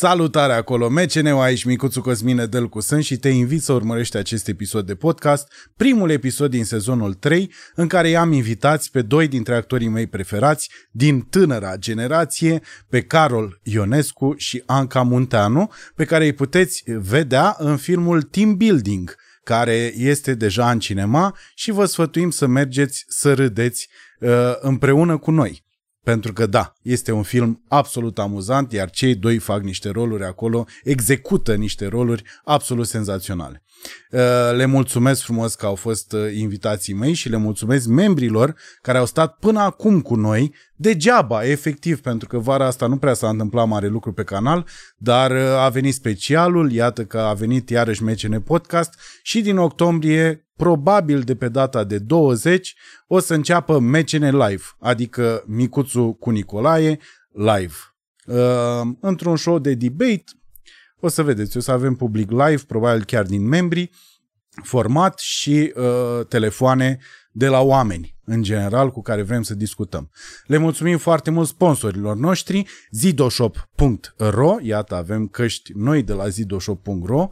Salutare acolo, MCN-ul aici, Micuțu Cosmine Dălcu sunt și te invit să urmărești acest episod de podcast, primul episod din sezonul 3, în care i-am invitați pe doi dintre actorii mei preferați din tânăra generație, pe Carol Ionescu și Anca Munteanu, pe care îi puteți vedea în filmul Team Building, care este deja în cinema și vă sfătuim să mergeți să râdeți uh, împreună cu noi. Pentru că da, este un film absolut amuzant, iar cei doi fac niște roluri acolo, execută niște roluri absolut senzaționale. Uh, le mulțumesc frumos că au fost uh, invitații mei și le mulțumesc membrilor care au stat până acum cu noi, degeaba, efectiv, pentru că vara asta nu prea s-a întâmplat mare lucru pe canal, dar uh, a venit specialul, iată că a venit iarăși MCN Podcast și din octombrie probabil de pe data de 20 o să înceapă MCN Live, adică Micuțu cu Nicolae live. Uh, într-un show de debate, o să vedeți, o să avem public live, probabil chiar din membri, format și uh, telefoane de la oameni, în general, cu care vrem să discutăm. Le mulțumim foarte mult sponsorilor noștri, zidoshop.ro, iată, avem căști noi de la zidoshop.ro,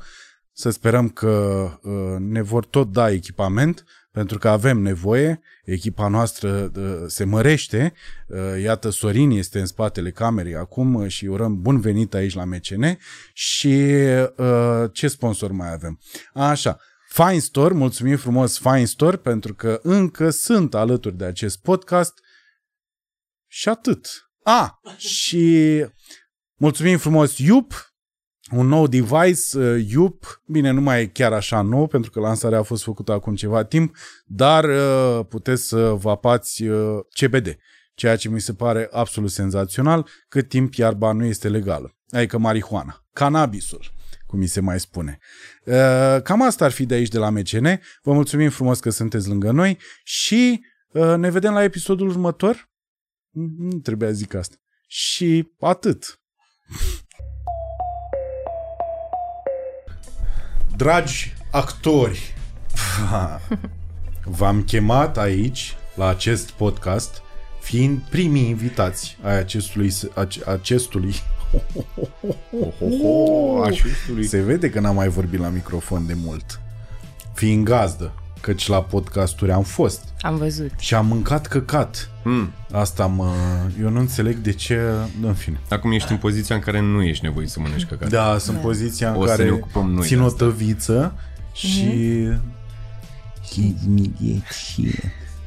să sperăm că uh, ne vor tot da echipament, pentru că avem nevoie, echipa noastră uh, se mărește, uh, iată Sorin este în spatele camerei acum și urăm bun venit aici la MCN și ce sponsor mai avem? Așa, Fine Store, mulțumim frumos Fine Store pentru că încă sunt alături de acest podcast și atât. A, și mulțumim frumos Iup, un nou device, uh, Yup, bine, nu mai e chiar așa nou, pentru că lansarea a fost făcută acum ceva timp, dar uh, puteți să vă apați uh, CBD, ceea ce mi se pare absolut senzațional, cât timp iarba nu este legală, adică marihuana, cannabisul cum mi se mai spune. Uh, cam asta ar fi de aici de la MCN. Vă mulțumim frumos că sunteți lângă noi și uh, ne vedem la episodul următor. Nu trebuia zic asta. Și atât. Dragi actori, v-am chemat aici, la acest podcast, fiind primii invitați ai acestui, acestui acestui. Se vede că n-am mai vorbit la microfon de mult. Fiind gazdă, căci la podcasturi am fost. Am văzut. Și am mâncat căcat. Mm. Asta mă... Eu nu înțeleg de ce... În fine. Acum ești în poziția în care nu ești nevoit să mănânci căcat. Da, sunt da. poziția în o care să ne ocupăm noi țin o tăviță și... Mm-hmm.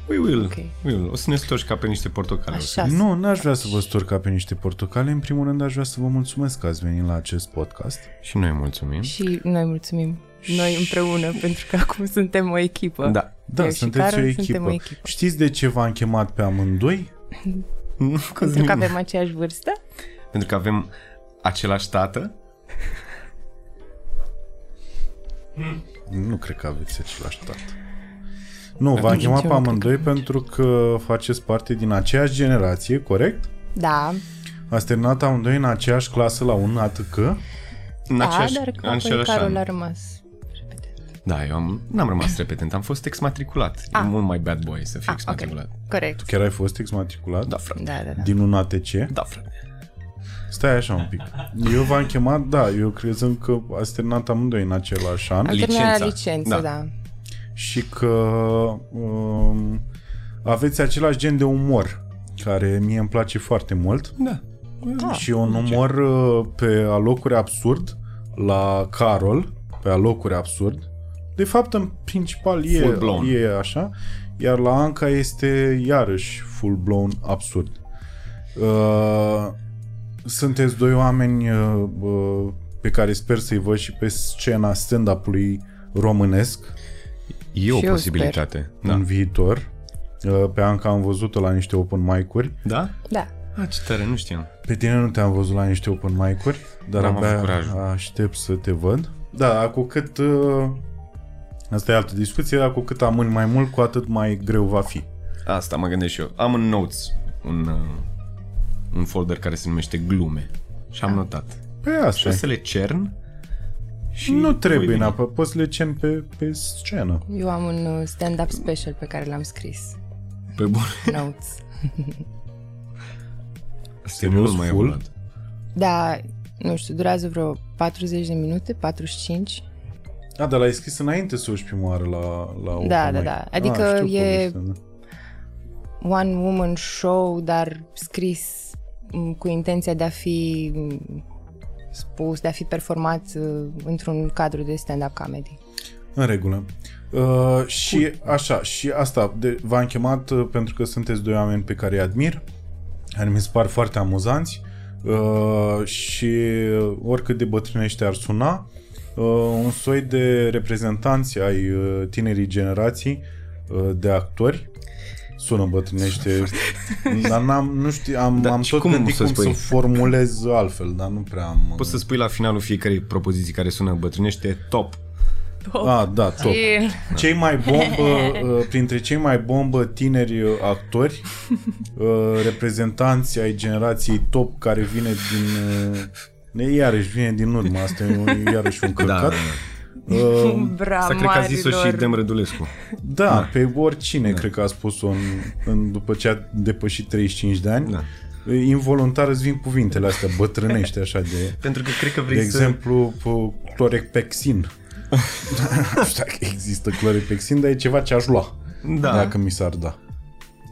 We will. Okay. We will. O să ne storci ca pe niște portocale. Așa nu, n-aș vrea să vă storc ca pe niște portocale. În primul rând aș vrea să vă mulțumesc că ați venit la acest podcast. Și noi mulțumim. Și noi mulțumim. Noi împreună, pentru că acum suntem o echipă. Da, da sunteți o echipă. o echipă. Știți de ce v-am chemat pe amândoi? pentru că avem aceeași vârstă? Pentru că avem același tată? Nu cred că aveți același tată. Nu, v-am chemat pe amândoi pentru că faceți parte din aceeași generație, corect? Da. Ați terminat amândoi în aceeași clasă la un ATC? În da, aceeași, dar în același Carol a rămas Da, eu am, n-am rămas repetent, am fost exmatriculat. Ah. E mult mai bad boy să fiu ah, exmatriculat. Okay. Corect. Tu chiar ai fost exmatriculat? Da, frate. Da, da, da. Din un ATC? Da, frate. Stai așa un pic. Eu v-am chemat, da, eu crezând că ați terminat amândoi în același an. Am terminat la licență, da. da și că um, aveți același gen de umor care mie îmi place foarte mult. Da. Ah, și un umor uh, pe alocuri absurd la Carol, pe alocuri absurd. De fapt, în principal e, e așa, iar la Anca este iarăși full-blown absurd. Uh, sunteți doi oameni uh, uh, pe care sper să-i văd și pe scena stand-up-ului românesc E o posibilitate. Da. În viitor. Uh, pe Anca am văzut-o la niște open mic-uri. Da? Da. Ah, ce tare, nu știam. Pe tine nu te-am văzut la niște open mic-uri, dar N-am abia aștept să te văd. Da, cu cât... Uh, asta e altă discuție, dar cu cât amâni mai mult, cu atât mai greu va fi. Asta mă gândesc și eu. Am în notes un, uh, un folder care se numește glume și am da. notat. Păi asta Și o să le cern și nu trebuie neapărat, poți le cem pe, pe scenă. Eu am un uh, stand-up special pe care l-am scris. Pe bun. Notes. Serios mai full? Da, nu știu, durează vreo 40 de minute, 45. A, dar l-ai scris înainte să uși prima oară la, la Open Da, da, Mic. da. Adică Ah, știu e- povestea, da. One woman show, dar scris m, cu intenția de a fi m, spus, de a fi performat uh, într-un cadru de stand-up comedy. În regulă. Uh, și așa, și asta, de, v-am chemat uh, pentru că sunteți doi oameni pe care îi admir, care mi se par foarte amuzanți uh, și oricât de bătrânește ar suna, uh, un soi de reprezentanți ai uh, tinerii generații uh, de actori, sună bătrânește, dar n-am, nu știu, am, Da, am și tot cum gândit să cum spui? să formulez altfel, dar nu prea am... Poți să spui la finalul fiecarei propoziții care sună bătrânește top. Ah, da, top. E, Cei mai bombă, uh, printre cei mai bombă tineri uh, actori, uh, reprezentanți ai generației top care vine din... uh, Ne iarăși vine din urmă, asta e un, iarăși un Da, da, căcat. da. Uh, bra Asta cred că a zis-o și marilor. Dem Rădulescu. da, pe oricine cred că a spus-o în, în, după ce a depășit 35 de ani. Da. Involuntar îți vin cuvintele astea bătrânești așa de... Pentru că cred că vrei De să... exemplu, p- clorepexin. nu știu dacă există clorepexin, dar e ceva ce aș lua. Da. Dacă mi s-ar da.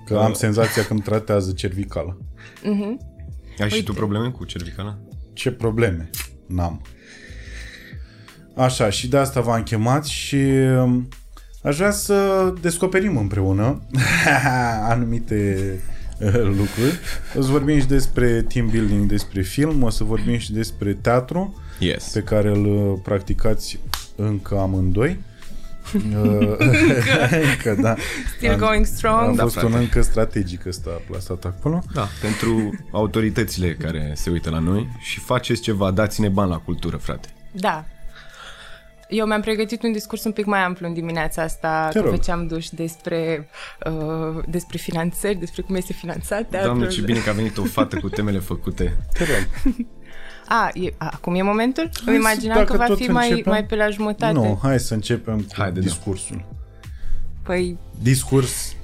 Că am senzația că îmi tratează cervicala. Ai și tu probleme cu cervicala? Ce probleme? N-am. Așa, și de asta v-am chemat și um, aș vrea să descoperim împreună anumite uh, lucruri. O să vorbim și despre team building, despre film, o să vorbim și despre teatru Yes. pe care îl uh, practicați încă amândoi. Uh, încă, da. Still going strong. A Da, fost un frate. încă strategic ăsta plasat acolo. Da, pentru autoritățile care se uită la noi și faceți ceva, dați-ne bani la cultură, frate. Da. Eu mi-am pregătit un discurs un pic mai amplu în dimineața asta, Te că rog. făceam duș despre, uh, despre finanțări, despre cum este finanțat teatrul. Doamne, ce bine că a venit o fată cu temele făcute. Te rog. A, e, a, acum e momentul? Hai Îmi să- imaginam dacă că va tot fi mai, începem- mai pe la jumătate. Nu, hai să începem cu Haide, da. discursul. Păi, Discurs,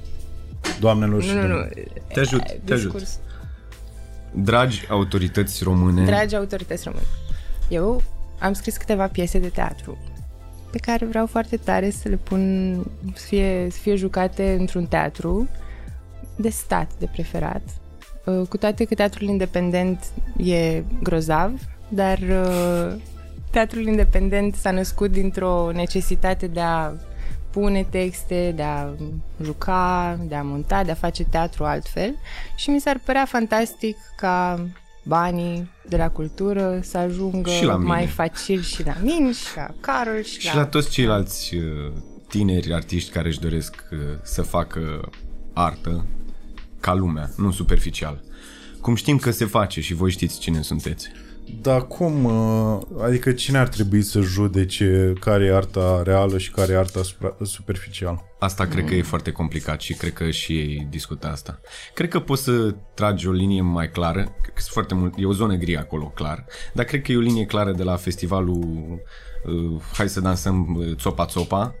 doamnelor și nu, nu, nu. domnilor. Te ajut, te ajut. Discurs. Dragi autorități române, Dragi autorități române, eu am scris câteva piese de teatru pe care vreau foarte tare să le pun, să fie, să fie jucate într-un teatru de stat, de preferat. Uh, Cu toate că teatrul independent e grozav, dar uh, teatrul independent s-a născut dintr-o necesitate de a pune texte, de a juca, de a monta, de a face teatru altfel și mi s-ar părea fantastic ca banii de la cultură să ajungă Și la mine. mai facil și la mine și la Carol și, și la toți ceilalți uh, tineri artiști care își doresc uh, să facă artă ca lumea, nu superficial. Cum știm că se face și voi știți cine sunteți. Dar cum, uh, adică cine ar trebui să judece care e arta reală și care e arta supra- superficială? Asta cred că e foarte complicat și cred că și ei discută asta. Cred că poți să tragi o linie mai clară, cred că sunt foarte mult, e o zonă gri acolo, clar, dar cred că e o linie clară de la festivalul uh, Hai să dansăm uh, Țopa Țopa,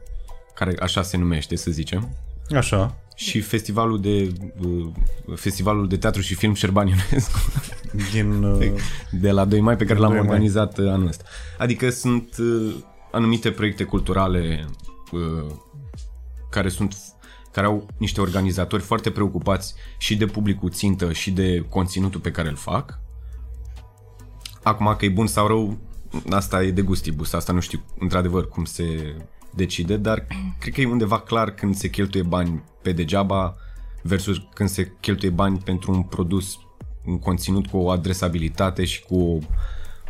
care așa se numește, să zicem, Așa, și festivalul de uh, festivalul de teatru și film Șerban Ionescu din... Uh, de la 2 mai pe care l-am 2 mai. organizat uh, anul ăsta. Adică sunt uh, anumite proiecte culturale uh, care sunt care au niște organizatori foarte preocupați și de publicul țintă și de conținutul pe care îl fac. Acum că e bun sau rău, asta e de gustibus, asta nu știu într-adevăr cum se decide, dar cred că e undeva clar când se cheltuie bani pe degeaba versus când se cheltuie bani pentru un produs, un conținut cu o adresabilitate și cu o,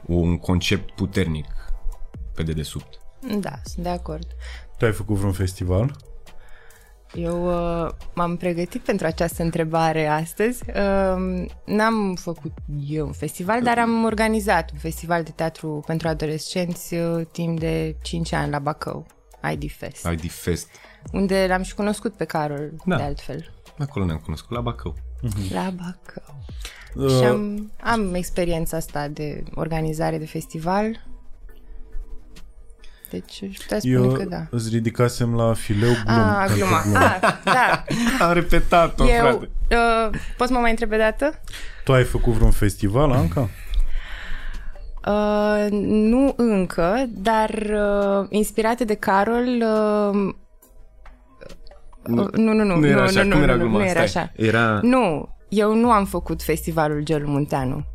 un concept puternic pe dedesubt. Da, sunt de acord. tu ai făcut vreun festival? Eu uh, m-am pregătit pentru această întrebare astăzi. Uh, n-am făcut eu un festival, dar am organizat un festival de teatru pentru adolescenți uh, timp de 5 ani la Bacău, ID Fest, ID Fest. unde l-am și cunoscut pe Carol, Da. de altfel. Acolo ne-am cunoscut, la Bacău. La Bacău. Uh, Și am, am experiența asta de organizare de festival. Deci aș putea spune Eu că da. îți ridicasem la fileu glum. Ah, pentru gluma. glumă. Ah, da. Am repetat-o, Eu, frate. uh, poți să mă mai întrebi o dată? Tu ai făcut vreun festival, Anca? Uh, nu încă, dar uh, inspirate de Carol... Uh, Nu, nu, nu, nu, nu era nu, așa, nu, cum nu, era nu, gluma? nu era Stai. așa. Era... Nu, eu nu am făcut festivalul Gelul Munteanu.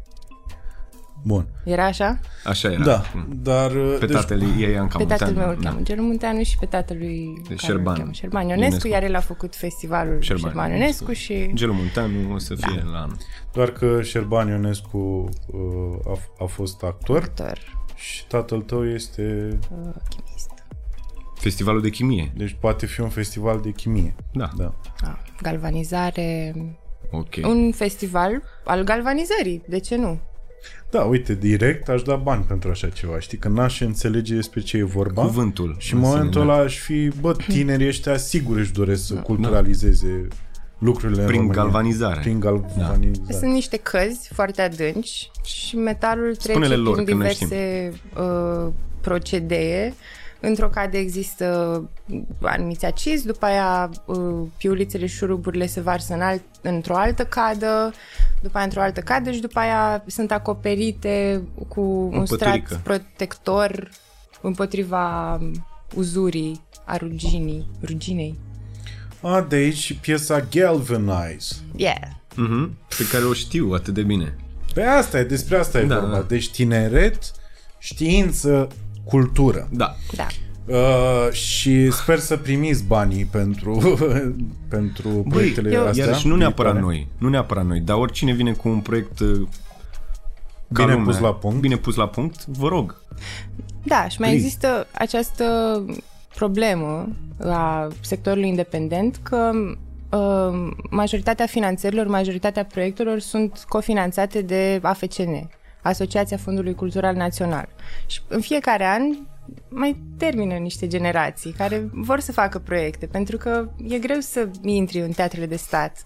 Bun. Era așa? Așa era. Da, dar... Pe deci, tatăl ei am cam Pe tatăl mutat, meu îl cheamă Gelul Munteanu și pe tatăl lui Deci care îl Șerban. cheamă Șerban Ionescu, Ionescu. iar el a făcut festivalul Șerban Șerban, Ionescu și... Gelul Munteanu o să fie Da. la anul. Doar că Șerban Ionescu uh, a, a fost actor actor, și tatăl tău este... uh, chimist. Festivalul de chimie. Deci poate fi un festival de chimie. Da. Da. Ah, galvanizare, Ok. un festival al galvanizării, de ce nu? Da, uite, direct aș da bani pentru așa ceva. Știi, că n-aș înțelege despre ce e vorba. Cuvântul. Și în momentul Înseamnă- ăla aș fi, bă, tinerii ăștia sigur își doresc să culturalizeze lucrurile în Prin România. galvanizare. Prin galvanizare. Sunt niște căzi foarte adânci și metalul trece Spune-le lor, prin că noi diverse uh, procedee. Într-o cadă există anumiți acizi, după aia uh, piulițele și șuruburile se varsă în alt, într-o altă cadă, după aia într-o altă cadă și după aia sunt acoperite cu un păturică. strat protector împotriva uzurii, a ruginii, ruginei. A, de aici și piesa Galvanize. Yeah. Mhm. Pe care o știu atât de bine. Pe asta e, despre asta e Da, vorba. da. Deci tineret, știință, cultură. Da. Da. Uh, și sper să primiți banii pentru, pentru proiectele eu- astea. Iarăși nu neapărat viitoare. noi, nu neapărat noi, dar oricine vine cu un proiect uh, ca Bine lumea, pus la punct. Bine pus la punct, vă rog. Da, și mai Please. există această problemă la sectorul independent că uh, majoritatea finanțărilor, majoritatea proiectelor sunt cofinanțate de AFCN, Asociația Fondului Cultural Național. Și în fiecare an mai termină niște generații care vor să facă proiecte, pentru că e greu să intri în teatrele de stat.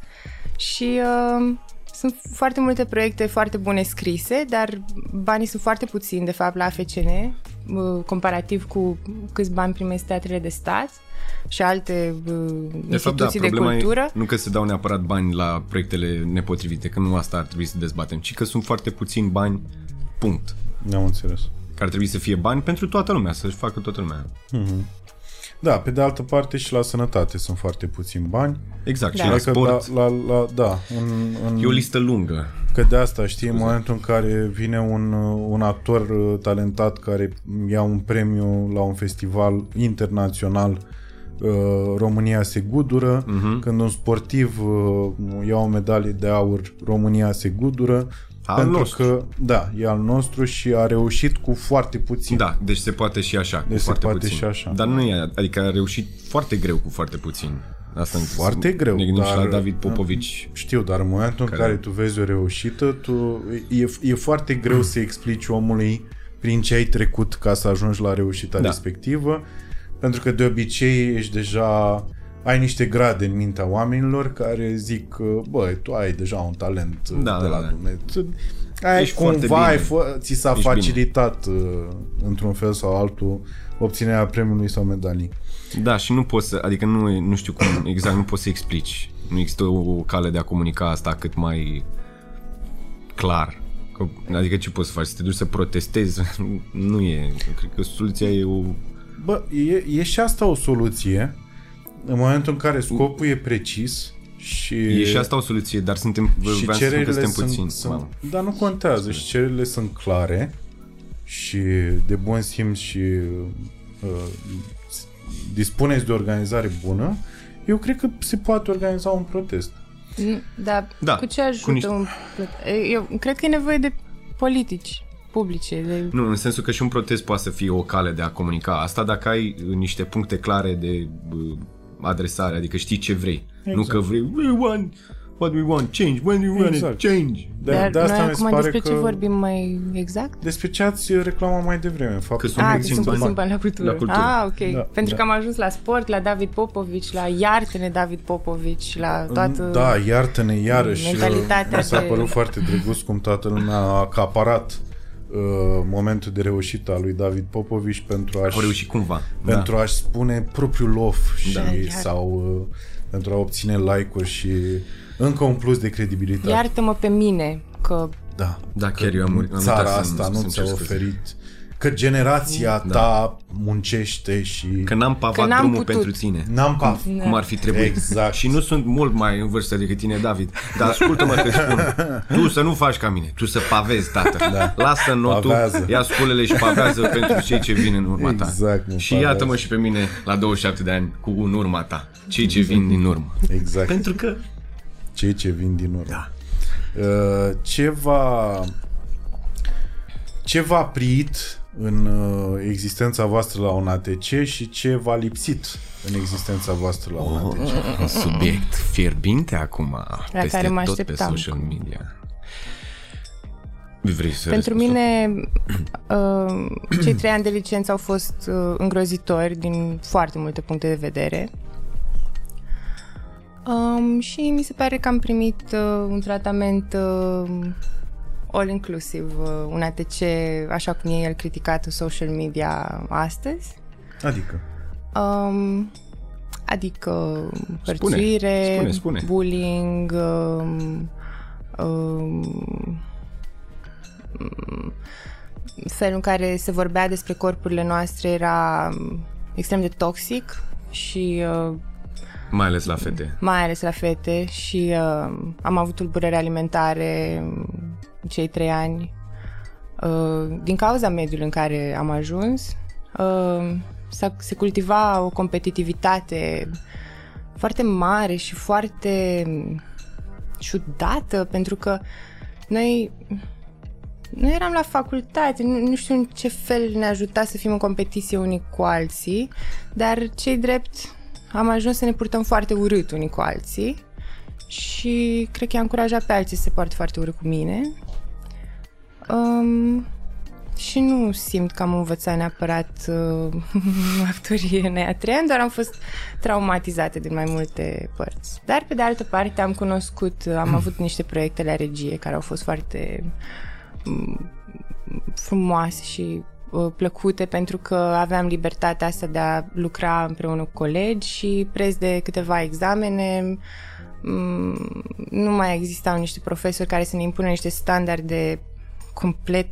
Și uh, sunt foarte multe proiecte foarte bune scrise, dar banii sunt foarte puțini, de fapt, la AFCN, uh, comparativ cu câți bani primesc teatrele de stat și alte uh, De fapt, da, instituții de problema cultură. e nu că se dau neapărat bani la proiectele nepotrivite, că nu asta ar trebui să dezbatem, ci că sunt foarte puțini bani, punct. Ne-am înțeles. Că ar trebui să fie bani pentru toată lumea, să-și facă toată lumea. Da, pe de altă parte și la sănătate sunt foarte puțini bani. Exact, Da. și la Adică sport la, la, la, da, în, în, e o listă lungă. Că de asta, știi, în momentul în care vine un, un actor uh, talentat care ia un premiu la un festival internațional, uh, România se gudură, Mhm. când un sportiv uh, ia o medalie de aur, România se gudură, Al pentru nostru. că, da, e al nostru și a reușit cu foarte puțin. Da, deci se poate și așa, cu Deci se foarte poate puțin. și așa. Dar nu e, adică a reușit foarte greu cu foarte puțin. Asta Foarte greu, Ne gândim și dar- la David Popovici. Știu, dar în momentul în Care- care tu vezi o reușită, tu, e, e foarte greu să explici omului prin ce ai trecut ca să ajungi la reușita Da. respectivă, pentru că de obicei ești deja ai niște grade în mintea oamenilor care zic că, bă, tu ai deja un talent Da, de da, la da. Dumnezeu. Ai Ești foarte cumva ai bine. fo- ți s-a Ești facilitat uh, într-un fel sau altul obținerea premiului sau medalii. Da, și nu poți să, adică nu, e- nu știu cum, exact, nu poți să explici. Nu există o cale de a comunica asta cât mai clar. Că, adică ce poți să faci? Să te duci să protestezi? nu e. Cred că soluția e o... Bă, e, e și asta o soluție în momentul în care scopul e precis și... E și asta o soluție, dar suntem, și vreau să spun că cererile suntem sunt, puțini. sunt, Mamă. dar nu contează și cererile sunt clare și de bun simț și uh, dispuneți de o organizare bună, eu cred că se poate organiza un protest. Nu, Dar Da, cu ce ajută cu niște- un plăt- Eu cred că e nevoie de politici publice. De... Nu, în sensul că și un protest poate să fie o cale de a comunica asta dacă ai uh, niște puncte clare de uh, adresare, adică știi ce vrei. Exact. Nu că vrei, we want what we want, change, when you want Exact. it, change. De, Dar de asta noi mi se acum pare despre că... ce vorbim mai exact? Despre ce ați reclamat mai devreme. Faptul Că sunt Ah, că puțin sunt bani. puțin bani la cultură. La cultură. Ah, ok. Da, Pentru da. că am ajuns la sport, la David Popovici, la iartă-ne David Popovici, la toată... Da, iartă-ne iarăși. mentalitatea Mi s-a de- părut foarte drăguț cum toată lumea a acaparat uh, momentul de reușită al lui David Popovici pentru a-și, Au reușit cumva. pentru da. a-și spune propriul lof și, Da. Iar- sau uh, pentru a obține like-uri și încă un plus de credibilitate. Iartă-mă pe mine că Da. Da, chiar eu am, am uitat Țara să- asta să nu încerc ți-a scuze. Oferit că generația ta muncește și Că n-am pavat Că n-am drumul putut. pentru tine. n-am paf. Cum ar fi trebuit. Exact. Și nu sunt mult mai în vârstă decât tine, David. Dar ascultă-mă că spun. Tu să nu faci ca mine. Tu să pavezi, tată. Da. Lasă notul, Pavează. ia sculele și pavează pentru cei ce vin în urma ta. Exact, mă, și pavează. iată-mă și pe mine la 27 de ani cu în urma ta. Cei ce vin din urmă. Exact. Pentru că... Cei ce vin din urmă. Da. Uh, ce v-a ce v-a priit în uh, existența voastră la un ATC și ce v-a lipsit în existența voastră la un ATC? Un subiect fierbinte acum peste care mă tot pe așteptam. social media. Vrei să Pentru răspunzi? mine, uh, cei trei ani de licență au fost uh, îngrozitori din foarte multe puncte de vedere. Um, și mi se pare că am primit uh, un tratament uh, all-inclusiv, uh, un ATC așa cum e el criticat în social media astăzi. Adică? Um, adică hărțuire, Spune, spune. bullying, um, um, felul în care se vorbea despre corpurile noastre era um, extrem de toxic și uh, Mai ales la fete. mai ales la fete și uh, am avut tulburări alimentare în cei trei ani uh, din cauza mediului în care am ajuns. Uh, s-a, se cultiva o competitivitate foarte mare și foarte ciudată pentru că noi nu eram la facultate, nu, nu știu în ce fel ne ajuta să fim în competiție unii cu alții, dar cei drept am ajuns să ne purtăm foarte urât unii cu alții și cred că i-a încurajat pe alții să se poarte foarte urât cu mine. Um, și nu simt că am învățat neapărat uh, actorie în ea trei ani, doar am fost traumatizată din mai multe părți. Dar, pe de altă parte, am cunoscut, am avut niște proiecte la regie care au fost foarte mm, frumoase și uh, plăcute pentru că aveam libertatea asta de a lucra împreună cu colegi și preț de câteva examene mm, nu mai existau niște profesori care să ne impună niște standarde complet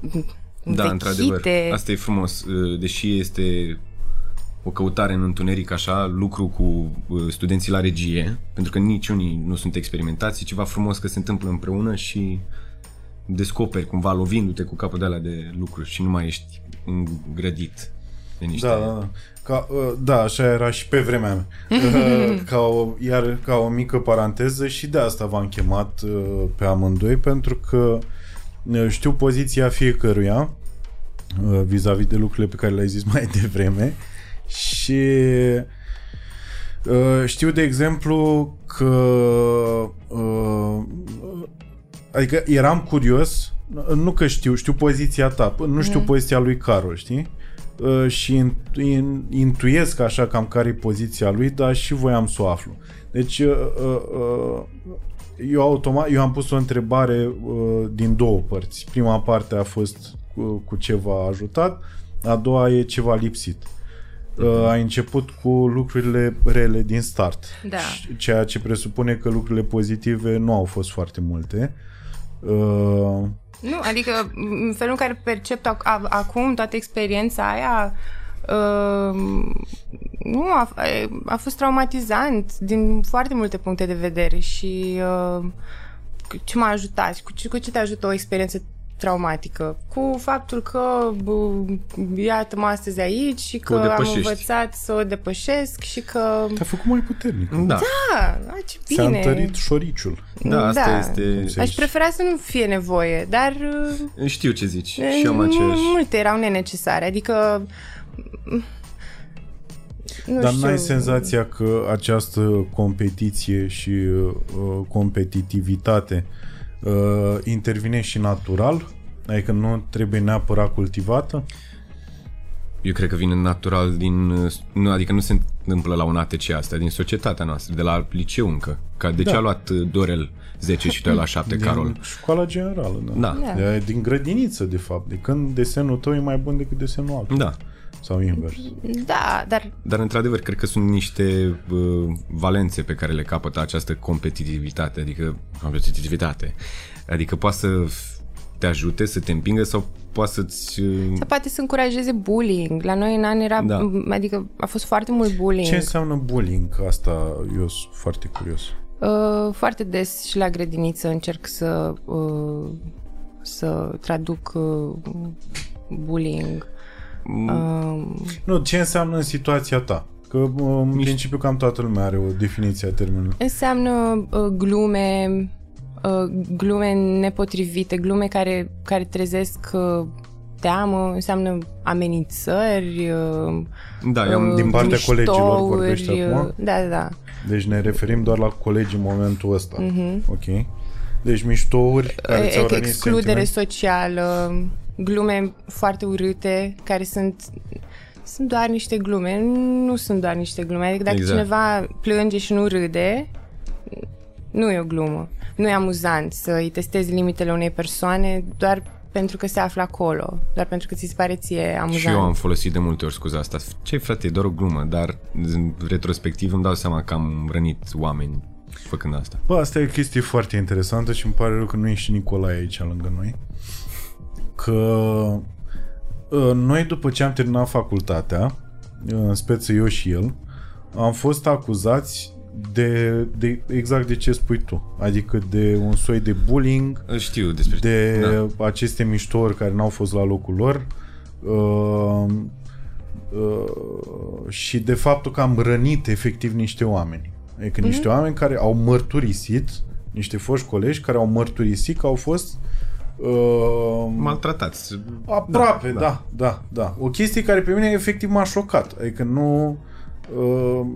Da, învechite. într-adevăr. Asta e frumos. Uh, Deși este o căutare în întuneric așa, lucru cu uh, studenții la regie, pentru că nici unii nu sunt experimentați, e ceva frumos că se întâmplă împreună și descoperi cumva lovindu-te cu capul de alea de lucruri și nu mai ești îngrădit de niște... Da, da, da. Ca, uh, da, așa era și pe vremea mea. Uh, ca o, iar ca o mică paranteză și de asta v-am chemat uh, pe amândoi, pentru că uh, știu poziția fiecăruia uh, vis-a-vis de lucrurile pe care le-ai zis mai devreme și uh, știu de exemplu că uh, adică eram curios nu că știu, știu poziția ta, nu știu poziția lui Carol, știi? Uh, și in, in, intuiesc așa cam care e poziția lui, dar și voiam să o aflu. Deci uh, uh, uh, eu automat, eu am pus o întrebare uh, din două părți. Prima parte a fost cu, cu ce v-a ajutat, a doua e ce v-a lipsit. Uh, ai început cu lucrurile rele din start. Da. Și- Ceea ce presupune că lucrurile pozitive nu au fost foarte multe. Uh, Nu, adică în felul în care percep ac- a- acum toată experiența aia uh, nu, a, a fost traumatizant din foarte multe puncte de vedere și uh, ce m-a ajutat, cu ce, cu ce te ajută o experiență traumatică? Cu faptul că bă, iată-mă astăzi aici și Că o că am depășești. învățat să o depășesc și că... te-a făcut mai puternic. Da, da, Da, a, ce Ți-a bine! întărit șoriciul. da asta Da. este... se- Aș prefera să nu fie nevoie, dar uh, Știu ce zici. Și eu am aceeași... Multe erau nenecesare, adică... Nu Dar știu. n-ai senzația că această competiție și uh, competitivitate uh, intervine și natural? Adică nu trebuie neapărat cultivată? Eu cred că vine natural din... Nu, adică nu se întâmplă la un ATC asta, din societatea noastră, de la liceu încă. Ca de ce Da. a luat uh, Dorel 10 și tu ai la 7, Carol? Din școala generală, da. Da. Da. E din grădiniță, de fapt. De când desenul tău e mai bun decât desenul altul. Da. Sau invers. Da, dar Dar într-adevăr, cred că sunt niște uh, valențe pe care le capătă această competitivitate, adică competitivitate. Adică poate să f- te ajute, să te împingă sau poate să-ți... Uh, să poate să încurajeze bullying. La noi în an era, Da. adică a fost foarte mult bullying. Ce înseamnă bullying? Asta eu sunt foarte curios. Uh, foarte des și la grădiniță încerc să uh, să traduc uh, bullying. Uh, Nu, ce înseamnă în situația ta? Că uh, în principiu cam toată lumea are o definiție a termenului. înseamnă uh, glume, uh, glume nepotrivite, glume care, care trezesc uh, teamă, înseamnă amenințări, uh, da, eu am, uh, din partea miștouri, colegilor vorbești uh, acum? Da, da, da. Deci ne referim doar la colegi în momentul ăsta. Mhm. Ok. Deci miștouri care ți-au E- rănit excludere sentiment. socială, glume foarte urâte, care sunt sunt doar niște glume, nu sunt doar niște glume. Adică dacă Exact. cineva plânge și nu râde, nu e o glumă. Nu e amuzant să îi testezi limitele unei persoane doar pentru că se află acolo, doar pentru că ți se pare ție amuzant. și eu am folosit de multe ori scuza asta. Ce frate, e doar o glumă, dar în retrospectiv îmi dau seama că am rănit oameni făcând asta. Bă, asta e o chestie foarte interesantă și îmi pare rău că nu e și Nicolae aici lângă noi. Că uh, noi după ce am terminat facultatea, uh, în speță eu și el, am fost acuzați de, de exact de ce spui tu. Adică de un soi de bullying, Știu despre de Da. aceste miștouri care n-au fost la locul lor uh, uh, și de faptul că am rănit efectiv niște oameni. Adică niște oameni care au mărturisit, niște foști colegi care au mărturisit că au fost uh, Maltratați. aproape, da, da, da, da. O chestie care pe mine efectiv m-a șocat. Adică nu... Uh,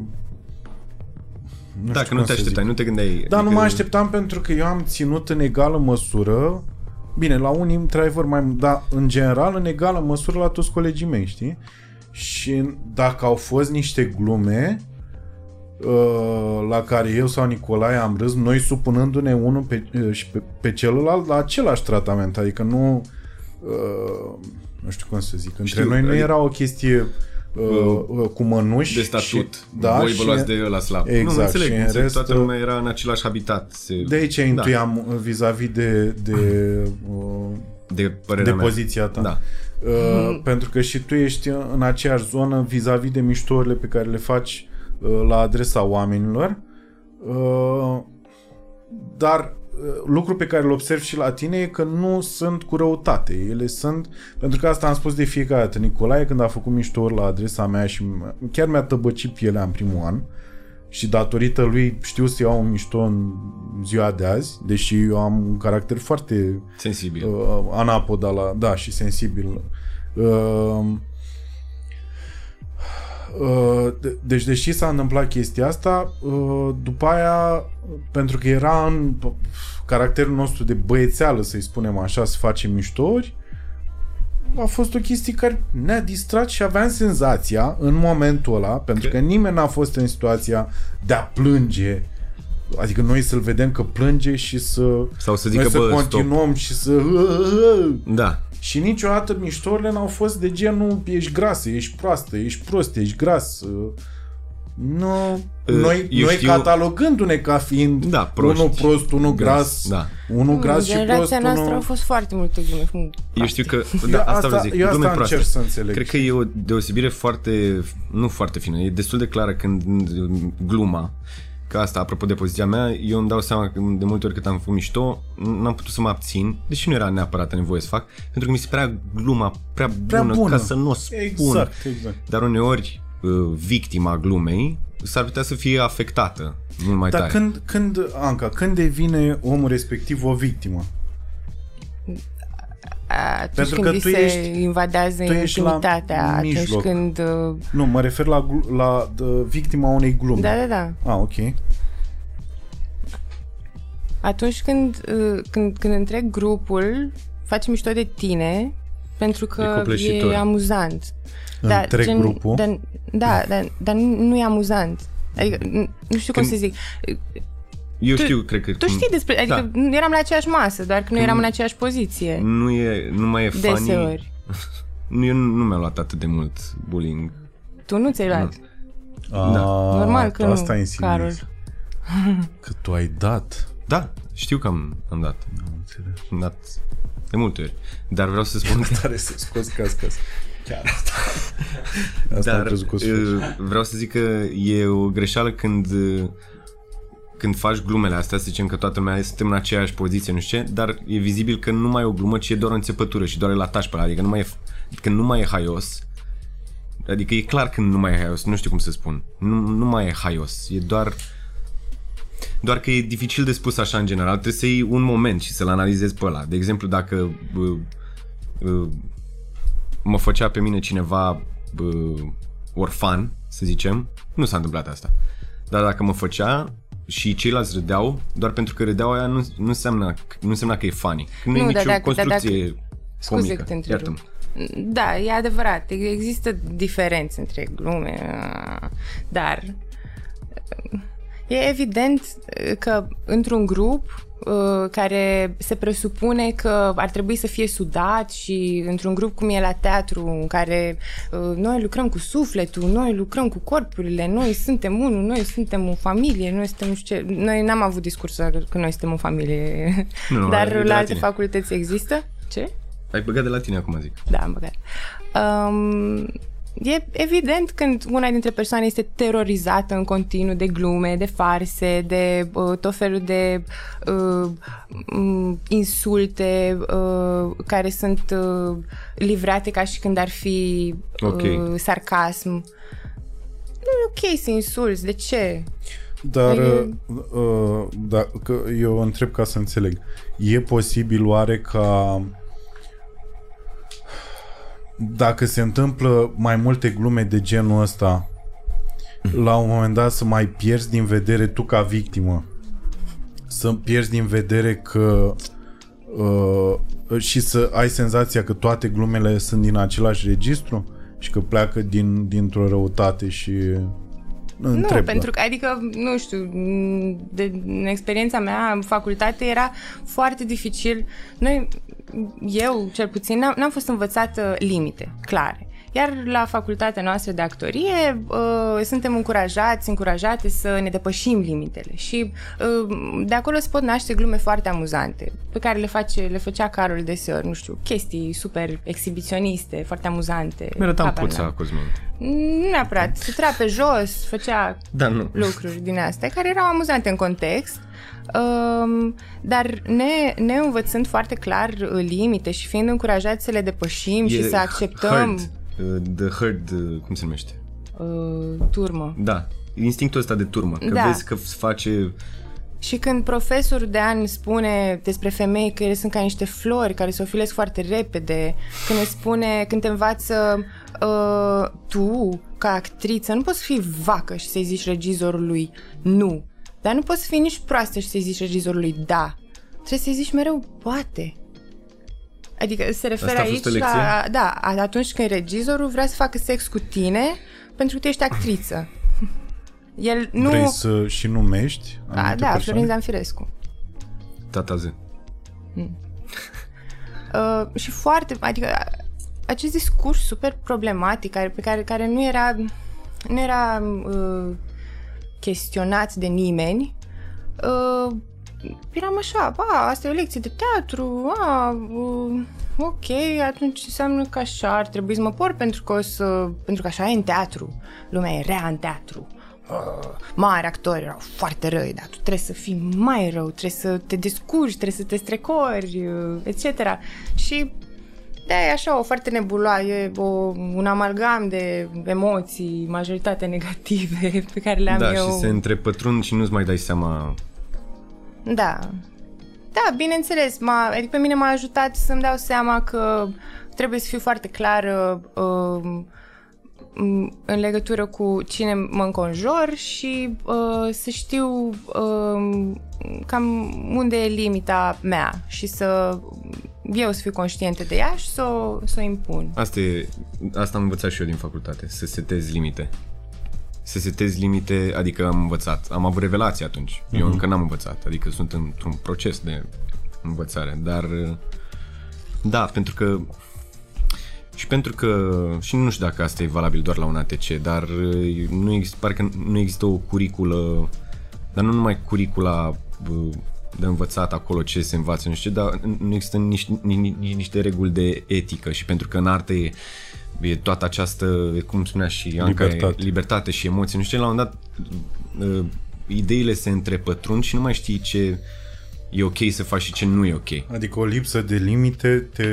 nu Dacă știu nu cum te să așteptai, zic. nu te gândeai. Da, nu adică- mă așteptam pentru că eu am ținut în egală măsură Bine, la unii într-adevăr mai mult, dar în general în egală măsură la toți colegii mei, știi? Și dacă au fost niște glume uh, la care eu sau Nicolae am râs, noi supunându-ne unul pe, uh, și pe, pe celălalt la același tratament, adică nu uh, nu știu cum să zic, între Știu, noi nu adică- era o chestie uh, uh, cu mănuși de statut. și, da, Voi vă și- luați de ăla slab. Exact, Nu, înțeleg. și în înțeleg, rest, toată lumea era în același habitat. Se... de aici intuiam da. vis-a-vis de, de, uh, de de părerea mea. poziția ta. Da. Uh, pentru că și tu ești în aceeași zonă vis-a-vis de miștorile pe care le faci uh, la adresa oamenilor. Uh, dar uh, lucru pe care îl observ și la tine e că nu sunt cu răutate. Ele sunt, pentru că asta am spus de fiecare dată. Nicolae când a făcut miștouri la adresa mea și m- chiar mi-a tăbăcit pielea în primul an și datorită lui știu să iau un mișto în ziua de azi, deși eu am un caracter foarte Sensibil. uh, anapoda la, da, și sensibil. Uh, uh, de- deci, deși s-a întâmplat chestia asta, uh, după aia, pentru că era în p- caracterul nostru de băiețeală, să-i spunem așa, să facem miștouri, a fost o chestie care ne-a distrat și aveam senzația în momentul ăla, pentru că nimeni n-a fost în situația de a plânge Adică noi să-l vedem că plânge și să, Sau să noi zică, să bă, continuăm și să... Da. Și niciodată miștorile n-au fost de genul ești grasă, ești proastă, ești prost, ești gras. Nu, noi, eu noi știu- catalogându-ne ca fiind Da, proști. unul prost, unul gras, Da. unul gras și prost, Generația noastră unul... au fost foarte multe glume. cum- Eu știu că, Eu da, asta, asta- vă zic, eu asta glume proaste. încerc să înțeleg. Cred că e o deosebire foarte, nu foarte fină, e destul de clară când gluma, că asta, apropo de poziția mea, eu îmi dau seama că de multe ori cât am făcut mișto, n-am putut să mă abțin, deși nu era neapărat nevoie să fac, pentru că mi se părea gluma prea bună, Prea bună. ca să nu o spun. Exact, exact. Dar uneori uh, victima glumei s-ar putea să fie afectată mult mai Dar tare. când, când, Anca, când devine omul respectiv o victimă? Atunci Pentru când că îi tu se ești- invadează tu ești la intimitatea, atunci mijloc. când... uh, Nu, mă refer la, glu- la uh, victima unei glume. Da, da, da. Ah, ok. Atunci când, uh, când, când întreg grupul face mișto de tine pentru E că copleșitor. e amuzant. Întreg grupul? Dar, da, dar, dar nu, nu e amuzant. Adică, n- nu știu cum Când- să zic. Eu Tu- știu, cred că... Tu știi despre... Adică Da. nu eram la aceeași masă, doar că nu eram în aceeași poziție. Nu, e, nu mai e funny. Deseori. Nu, eu nu, nu mi-am luat atât de mult bullying. Tu nu ți-ai luat. A, Normal că nu, asta insinuezi. Carol. Că tu ai dat. Da, știu că am, am dat. Am înțeles. Am dat de multe ori. Dar vreau să spun că... Tare să scoți casca. Chiar asta. Asta am Dar crezut că o să uh, vreau să zic că e o greșeală când uh, când faci glumele astea, să zicem că toată lumea suntem în aceeași poziție, nu știu ce, dar e vizibil că nu mai e o glumă, ci e doar o înțepătură și doar îl atași pe ăla, adică nu mai e, adică nu mai e haios, adică e clar că nu mai e haios, nu știu cum să spun, nu, nu mai e haios, e doar doar că e dificil de spus așa în general, trebuie să iei un moment și să-l analizezi pe ăla. De exemplu, dacă uh, uh, mă făcea pe mine cineva uh, orfan, să zicem, nu s-a întâmplat asta. Dar dacă mă făcea și ceilalți râdeau, doar pentru că râdeau aia nu, nu, înseamnă, nu înseamnă că e funny. Nu, Nu, e dar nicio dacă- dar construcție Scuze comică. că te întrerup. Iartă-mă. Da, e adevărat. Există diferențe între glume, dar e evident că într-un grup uh, care se presupune că ar trebui să fie sudat și într-un grup cum e la teatru în care uh, noi lucrăm cu sufletul, noi lucrăm cu corpurile, noi suntem unul, noi suntem o familie, noi suntem nu știu ce. Noi n-am avut discursul că noi suntem o familie, Nu, nu, e dar de la la alte tine. facultăți există? Ce? Ai băgat de la tine acum, zic. Da, am băgat. Um, e evident când una dintre persoane este terorizată în continuu de glume, de farse, de uh, tot felul de uh, um, insulte uh, care sunt uh, livrate ca și când ar fi uh, Ok. sarcasm. Nu e ok să insulți, de ce? Dar, E- uh, uh, da, că eu întreb ca să înțeleg. E posibil oare ca dacă se întâmplă mai multe glume de genul ăsta, la un moment dat să mai pierzi din vedere tu ca victimă, să pierzi din vedere că uh, și să ai senzația că toate glumele sunt din același registru și că pleacă din, dintr-o răutate și întreb. nu, pentru că, adică, nu știu, de, în experiența mea în facultate era foarte dificil. Noi, eu, cel puțin, n-am, n-am fost învățată limite clare. Iar la facultatea noastră de actorie uh, suntem încurajați, încurajate să ne depășim limitele și uh, de acolo se pot naște glume foarte amuzante pe care le, face, le făcea Carol deseori, nu știu, chestii super exhibiționiste, foarte amuzante. Mi-arătam Habar puța, n-am. Cosmin. Nu neapărat, se trea pe jos, făcea Da, nu. lucruri din astea care erau amuzante în context, um, dar ne, ne învățând foarte clar uh, limite și fiind încurajați să le depășim și E să acceptăm Herd, uh, the herd, uh, cum se numește? uh, turmă. Da, instinctul ăsta de turmă. Că Da. vezi că se face... Și când profesorul de an spune despre femei că ele sunt ca niște flori care se ofilesc foarte repede, când ne spune, când te învață uh, tu, ca actriță, nu poți fi vacă și să-i zici regizorului nu. Dar nu poți fi nici proastă și să-i zici regizorului da. Trebuie să-i zici mereu poate. Adică se referă Asta a fost aici o lecție? la... Da, atunci când regizorul vrea să facă sex cu tine pentru că tu ești actriță. El nu... Vrei să și numești A, anumite da, persoane? Florin Zanfirescu. Tata zi. Uh, și foarte, adică acest discurs super problematic care, pe care, care nu era nu era uh, chestionat de nimeni uh, eram așa, ba, asta e o lecție de teatru, a, uh, ok, atunci înseamnă că așa ar trebui să mă por pentru că o să, pentru că așa e în teatru, lumea e rea în teatru. Uh, mari actori erau foarte răi, dar tu trebuie să fii mai rău, trebuie să te descurci, trebuie să te strecori, uh, etc. Și da, e așa, o foarte nebuloasă, e o, un amalgam de emoții, majoritatea negative pe care le am da, eu. și se întrepătrund și nu-ți mai dai seama... Da. Da, bineînțeles. M-a, adică pe mine m-a ajutat să-mi dau seama că trebuie să fiu foarte clară uh, în legătură cu cine mă înconjor și uh, să știu uh, cam unde e limita mea și să eu să fiu conștientă de ea și să o, să o impun. Asta, e, asta am învățat și eu din facultate, să setezi limite. Să setezi limite, adică am învățat. Am avut revelații atunci. Eu încă n-am învățat, adică sunt într-un proces de învățare, dar da, pentru că Și pentru că, și nu știu dacă asta e valabil doar la un ATC, dar uh, nu există, parcă nu există o curiculă, dar nu numai curicula uh, de învățat acolo ce se învață, nu știu, dar nu există niște, niște reguli de etică și pentru că în artă e, e toată această, cum spunea și Anca, libertate. E, libertate și emoții, nu știu, la un dat uh, ideile se întrepătrund și nu mai știi ce e ok să faci și ce nu e ok. Adică o lipsă de limite te...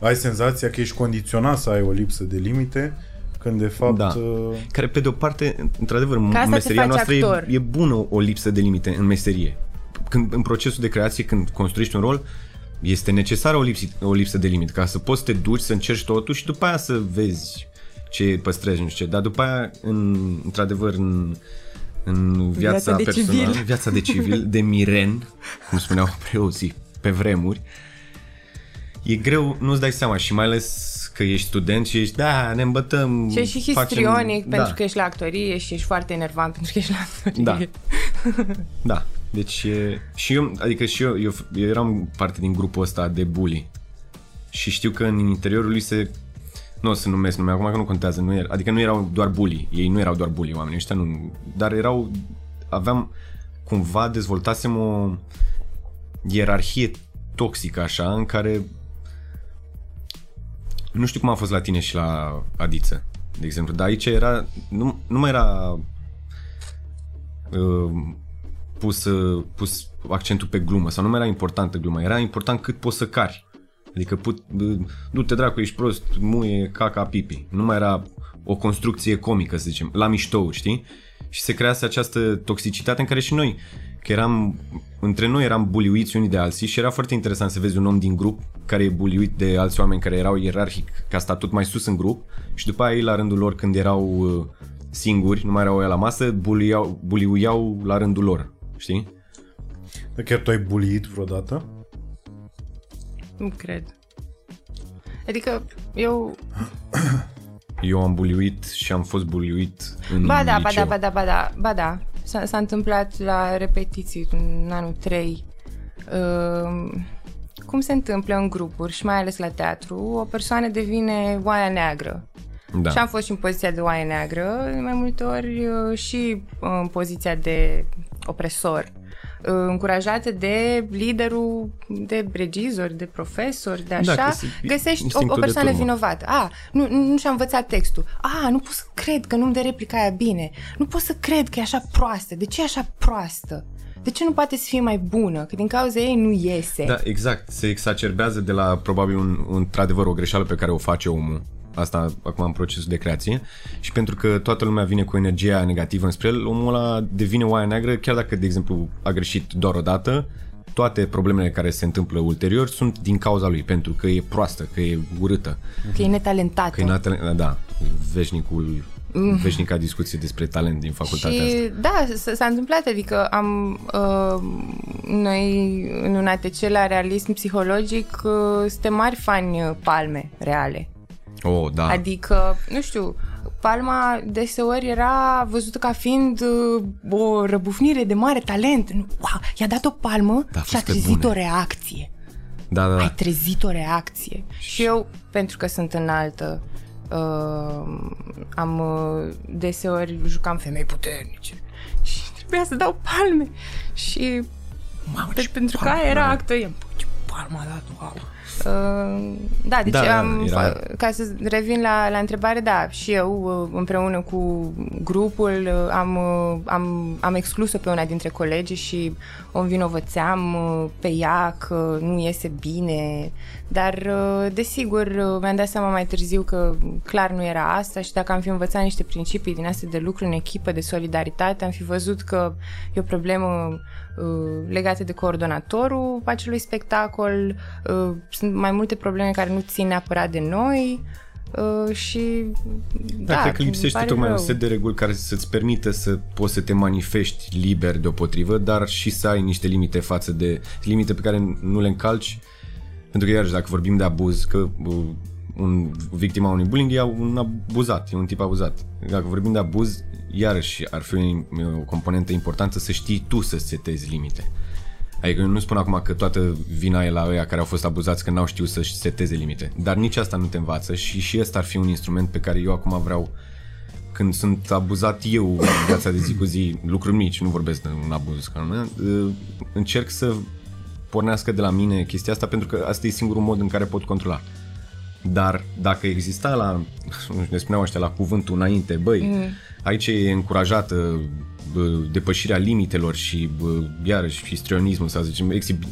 Ai senzația că ești condiționat să ai o lipsă de limite când de fapt... Da. Uh... Care pe de o parte, într-adevăr, meseria noastră e, e bună o lipsă de limite în meserie. Când, în procesul de creație, când construiești un rol, este necesară o lipsă, o lipsă de limite ca să poți să te duci, să încerci totul și după aia să vezi ce păstrezi, nu știu ce. Dar după aia, în, într-adevăr, în, în viața, viața personală, civil. viața de civil, de miren, cum spuneau preoții pe vremuri, e greu, nu-ți dai seama și mai ales că ești student și ești, da, ne îmbătăm. Și ești histrionic facem... pentru da. că ești la actorie și ești foarte enervant pentru că ești la actorie. Da, da. Deci, și eu, adică și eu, eu, eu eram parte din grupul ăsta de bully. Și știu că în interiorul lui se nu o să numesc nume, acum că nu contează, nu era, adică nu erau doar bully, ei nu erau doar bully oamenii ăștia, nu, dar erau, aveam, cumva dezvoltasem o ierarhie toxică așa, în care nu știu cum a fost la tine și la Adiță, de exemplu, dar aici era, nu, nu mai era uh, pus, uh, pus accentul pe glumă sau nu mai era importantă gluma, era important cât poți să cari. Adică put, du-te dracu, ești prost, muie, caca, pipi. Nu mai era o construcție comică, să zicem, la mișto, știi? Și se crease această toxicitate în care și noi, că eram, între noi eram buliuiți unii de alții și era foarte interesant să vezi un om din grup care e buliuit de alți oameni care erau ierarhic ca statut mai sus în grup și după aia ei la rândul lor când erau uh, singuri, nu mai erau ei la masă, buliuiau, buliuiau la rândul lor, știi? Dar chiar tu ai buliit vreodată? Nu cred. Adică eu... Eu am buliuit și am fost buliuit în Ba da, liceu. ba da, ba da, ba da, ba da. S-a, s-a întâmplat la repetiții în anul 3. Uh, cum se întâmplă în grupuri și mai ales la teatru, o persoană devine oaia neagră. Da. Și am fost și în poziția de oaie neagră, mai multe ori uh, și în poziția de opresor încurajată de liderul, de regizor, de profesor, de da, așa, da, găsești o, o persoană vinovată. A, nu, nu și-a învățat textul. A, nu pot să cred că nu-mi dă replica aia bine. Nu pot să cred că e așa proastă. De ce e așa proastă? De ce nu poate să fie mai bună? Că din cauza ei nu iese. Da, exact. Se exacerbează de la probabil un, un într-adevăr o greșeală pe care o face omul asta acum în procesul de creație și pentru că toată lumea vine cu energia negativă înspre el, omul ăla devine oaia neagră chiar dacă, de exemplu, a greșit doar o dată, toate problemele care se întâmplă ulterior sunt din cauza lui, pentru că e proastă, că e urâtă. Că e netalentată. Că e netalentată, da, veșnicul mm. veșnica discuție despre talent din facultatea și, asta. Da, s-a întâmplat, adică am uh, noi în un ATC la realism psihologic uh, suntem mari fani uh, palme reale. Oh, da. Adică, nu știu, Palma deseori era văzută ca fiind uh, o răbufnire de mare talent. Wow, i-a dat o palmă da, și a trezit bune. o reacție. Da, da, da. Ai trezit o reacție. Și eu, pentru că sunt înaltă, uh, am uh, deseori jucam femei puternice și trebuia să dau palme. Și Mamă, pe, pentru că aia era actă, ce palma a dat, wow. Uh, da, deci da, am, era... ca să revin la, la întrebare, da, și eu uh, împreună cu grupul uh, am, am, am exclus-o pe una dintre colegi și o învinovățeam pe ea că nu iese bine, dar desigur mi-am dat seama mai târziu că clar nu era asta și dacă am fi învățat niște principii din astea de lucru în echipă, de solidaritate, am fi văzut că e o problemă Uh, legate de coordonatorul acelui spectacol. Uh, sunt mai multe probleme care nu țin neapărat de noi uh, și da, da cred că lipsește tocmai rău. un set de reguli care să-ți permită să poți să te manifesti liber deopotrivă, dar și să ai niște limite față de limite pe care nu le încalci pentru că iarăși dacă vorbim de abuz, că un victima unui bullying e un abuzat, e un tip abuzat. Dacă vorbim de abuz, iarăși ar fi o componentă importantă să știi tu să setezi limite. Adică eu nu spun acum că toată vina e la ăia care au fost abuzați că n-au știut să-și seteze limite. Dar nici asta nu te învață și și ăsta ar fi un instrument pe care eu acum vreau când sunt abuzat eu în viața de zi cu zi, lucruri mici, nu vorbesc de un abuz, ca lumea, uh, încerc să pornească de la mine chestia asta pentru că asta e singurul mod în care pot controla. Dar dacă exista la, ne spuneau ăștia, la cuvântul înainte, băi, mm. aici e încurajată bă, depășirea limitelor și bă, iarăși histrionismul, să zicem, exib,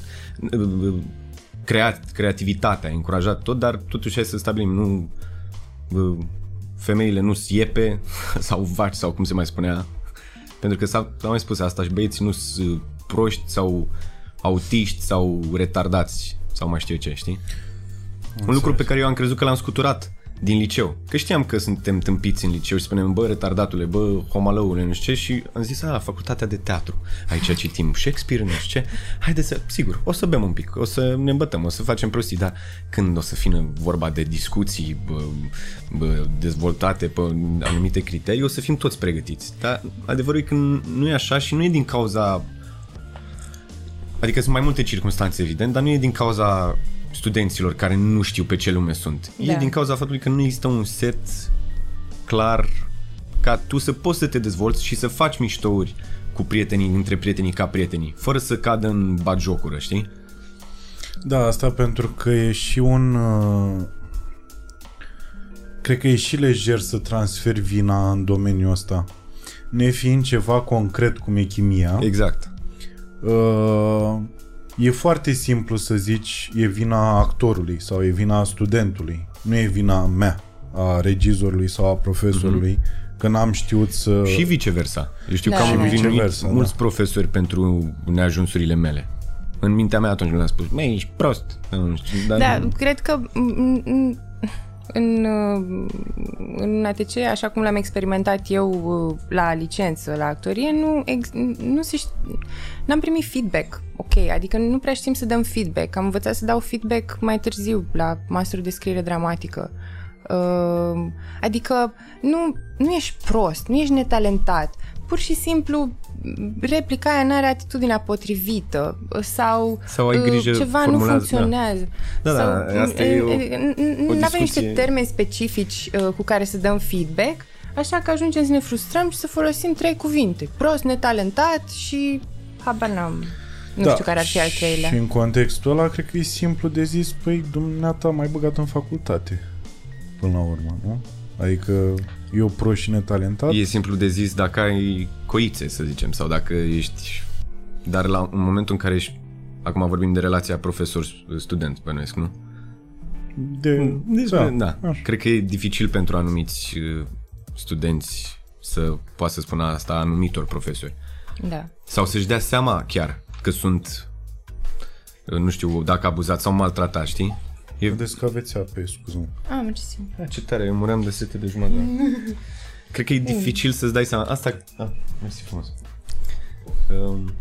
bă, creat, creativitatea, încurajat tot, dar totuși hai să stabilim, nu bă, femeile nu iepe sau vaci sau cum se mai spunea, pentru că s-a, s-a mai spus asta și băieții nu sunt proști sau autiști sau retardați sau mai știu eu ce, știi? Un lucru pe care eu am crezut că l-am scuturat din liceu. Că știam că suntem tâmpiți în liceu și spunem, bă, retardatule, bă, homalăule, nu știu ce, și am zis, a, facultatea de teatru. Aici citim Shakespeare, nu știu ce. Haide să, sigur, o să bem un pic, o să ne îmbătăm, o să facem prostii, dar când o să fie vorba de discuții bă, bă, dezvoltate pe anumite criterii, o să fim toți pregătiți. Dar adevărul e că nu e așa și nu e din cauza Adică sunt mai multe circunstanțe, evident, dar nu e din cauza studenților care nu știu pe ce lume sunt. Da. E din cauza faptului că nu există un set clar ca tu să poți să te dezvolți și să faci miștouri cu prietenii, între prietenii ca prietenii, fără să cadă în batjocură, știi? Da, asta pentru că e și un... Uh, cred că e și lejer să transferi vina în domeniul ăsta. Nefiind ceva concret cum e chimia. Exact. Uh, e foarte simplu să zici e vina actorului sau e vina studentului. Nu e vina mea, a regizorului sau a profesorului, mm-hmm. că n-am știut să... Și viceversa. Eu știu da, că am da. viceversa, mulți da. profesori pentru neajunsurile mele. În mintea mea atunci mi-a spus, măi, ești prost. Nu știu, dar da, nu... cred că în, în ATC, așa cum l-am experimentat eu uh, la licență, la actorie, nu, ex, nu se n-am primit feedback, ok, adică nu prea știm să dăm feedback. Am învățat să dau feedback mai târziu la masterul de scriere dramatică. Uh, adică nu, nu ești prost, nu ești netalentat, pur și simplu replica aia nu are atitudinea potrivită sau, sau ai grijă, ceva nu funcționează. Da, da, sau, da asta e o, Nu avem niște termeni specifici uh, cu care să dăm feedback, așa că ajungem să ne frustrăm și să folosim trei cuvinte. Prost, netalentat și habar n-am. Nu da, știu care ar fi al treilea. Și în contextul ăla, cred că e simplu de zis, păi, dumneata mai băgat în facultate, până la urmă, nu? Adică eu pro și netalentat. E simplu de zis dacă ai coițe, să zicem, sau dacă ești... Dar la un momentul în care ești... Acum vorbim de relația profesor-student, bănuiesc, nu? De... Deci, da, da. Cred că e dificil pentru anumiți uh, studenți să poată să spună asta anumitor profesori. Da. Sau să-și dea seama chiar că sunt uh, nu știu, dacă abuzați sau maltratați, știi? E... Vedeți că aveți apă, scuză Ah, mersi. Ah, ce tare, eu muream de sete de jumătate. Cred că e dificil să-ți dai seama. Asta... Ah, mersi frumos. Um,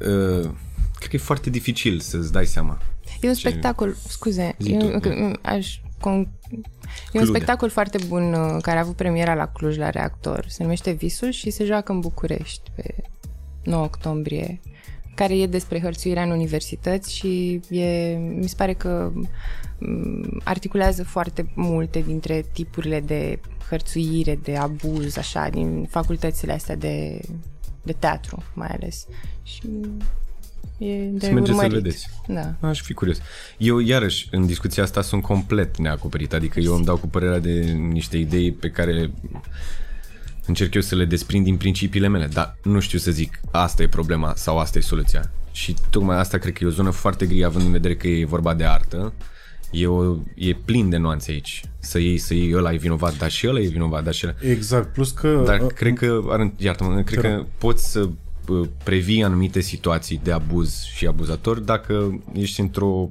uh, cred că e foarte dificil să-ți dai seama. E un ce... spectacol, scuze, e, da. aș con... E un spectacol foarte bun uh, care a avut premiera la Cluj la Reactor. Se numește Visul și se joacă în București pe 9 octombrie care e despre hărțuirea în universități și e, mi se pare că mm, articulează foarte multe dintre tipurile de hărțuire, de abuz, așa, din facultățile astea de, de teatru, mai ales. Și e de să mergeți să vedeți. Da. Aș fi curios. Eu, iarăși, în discuția asta sunt complet neacoperit, adică eu îmi dau cu părerea de niște idei pe care încerc eu să le desprind din principiile mele, dar nu știu să zic asta e problema sau asta e soluția. Și tocmai asta cred că e o zonă foarte gri, având în vedere că e vorba de artă. E, o, e plin de nuanțe aici. Să iei, să iei ăla e vinovat, dar și ăla e vinovat, dar și ăla. Exact, plus că... Dar uh, cred că, iartă-mă, cred că poți să previi anumite situații de abuz și abuzator dacă ești într-o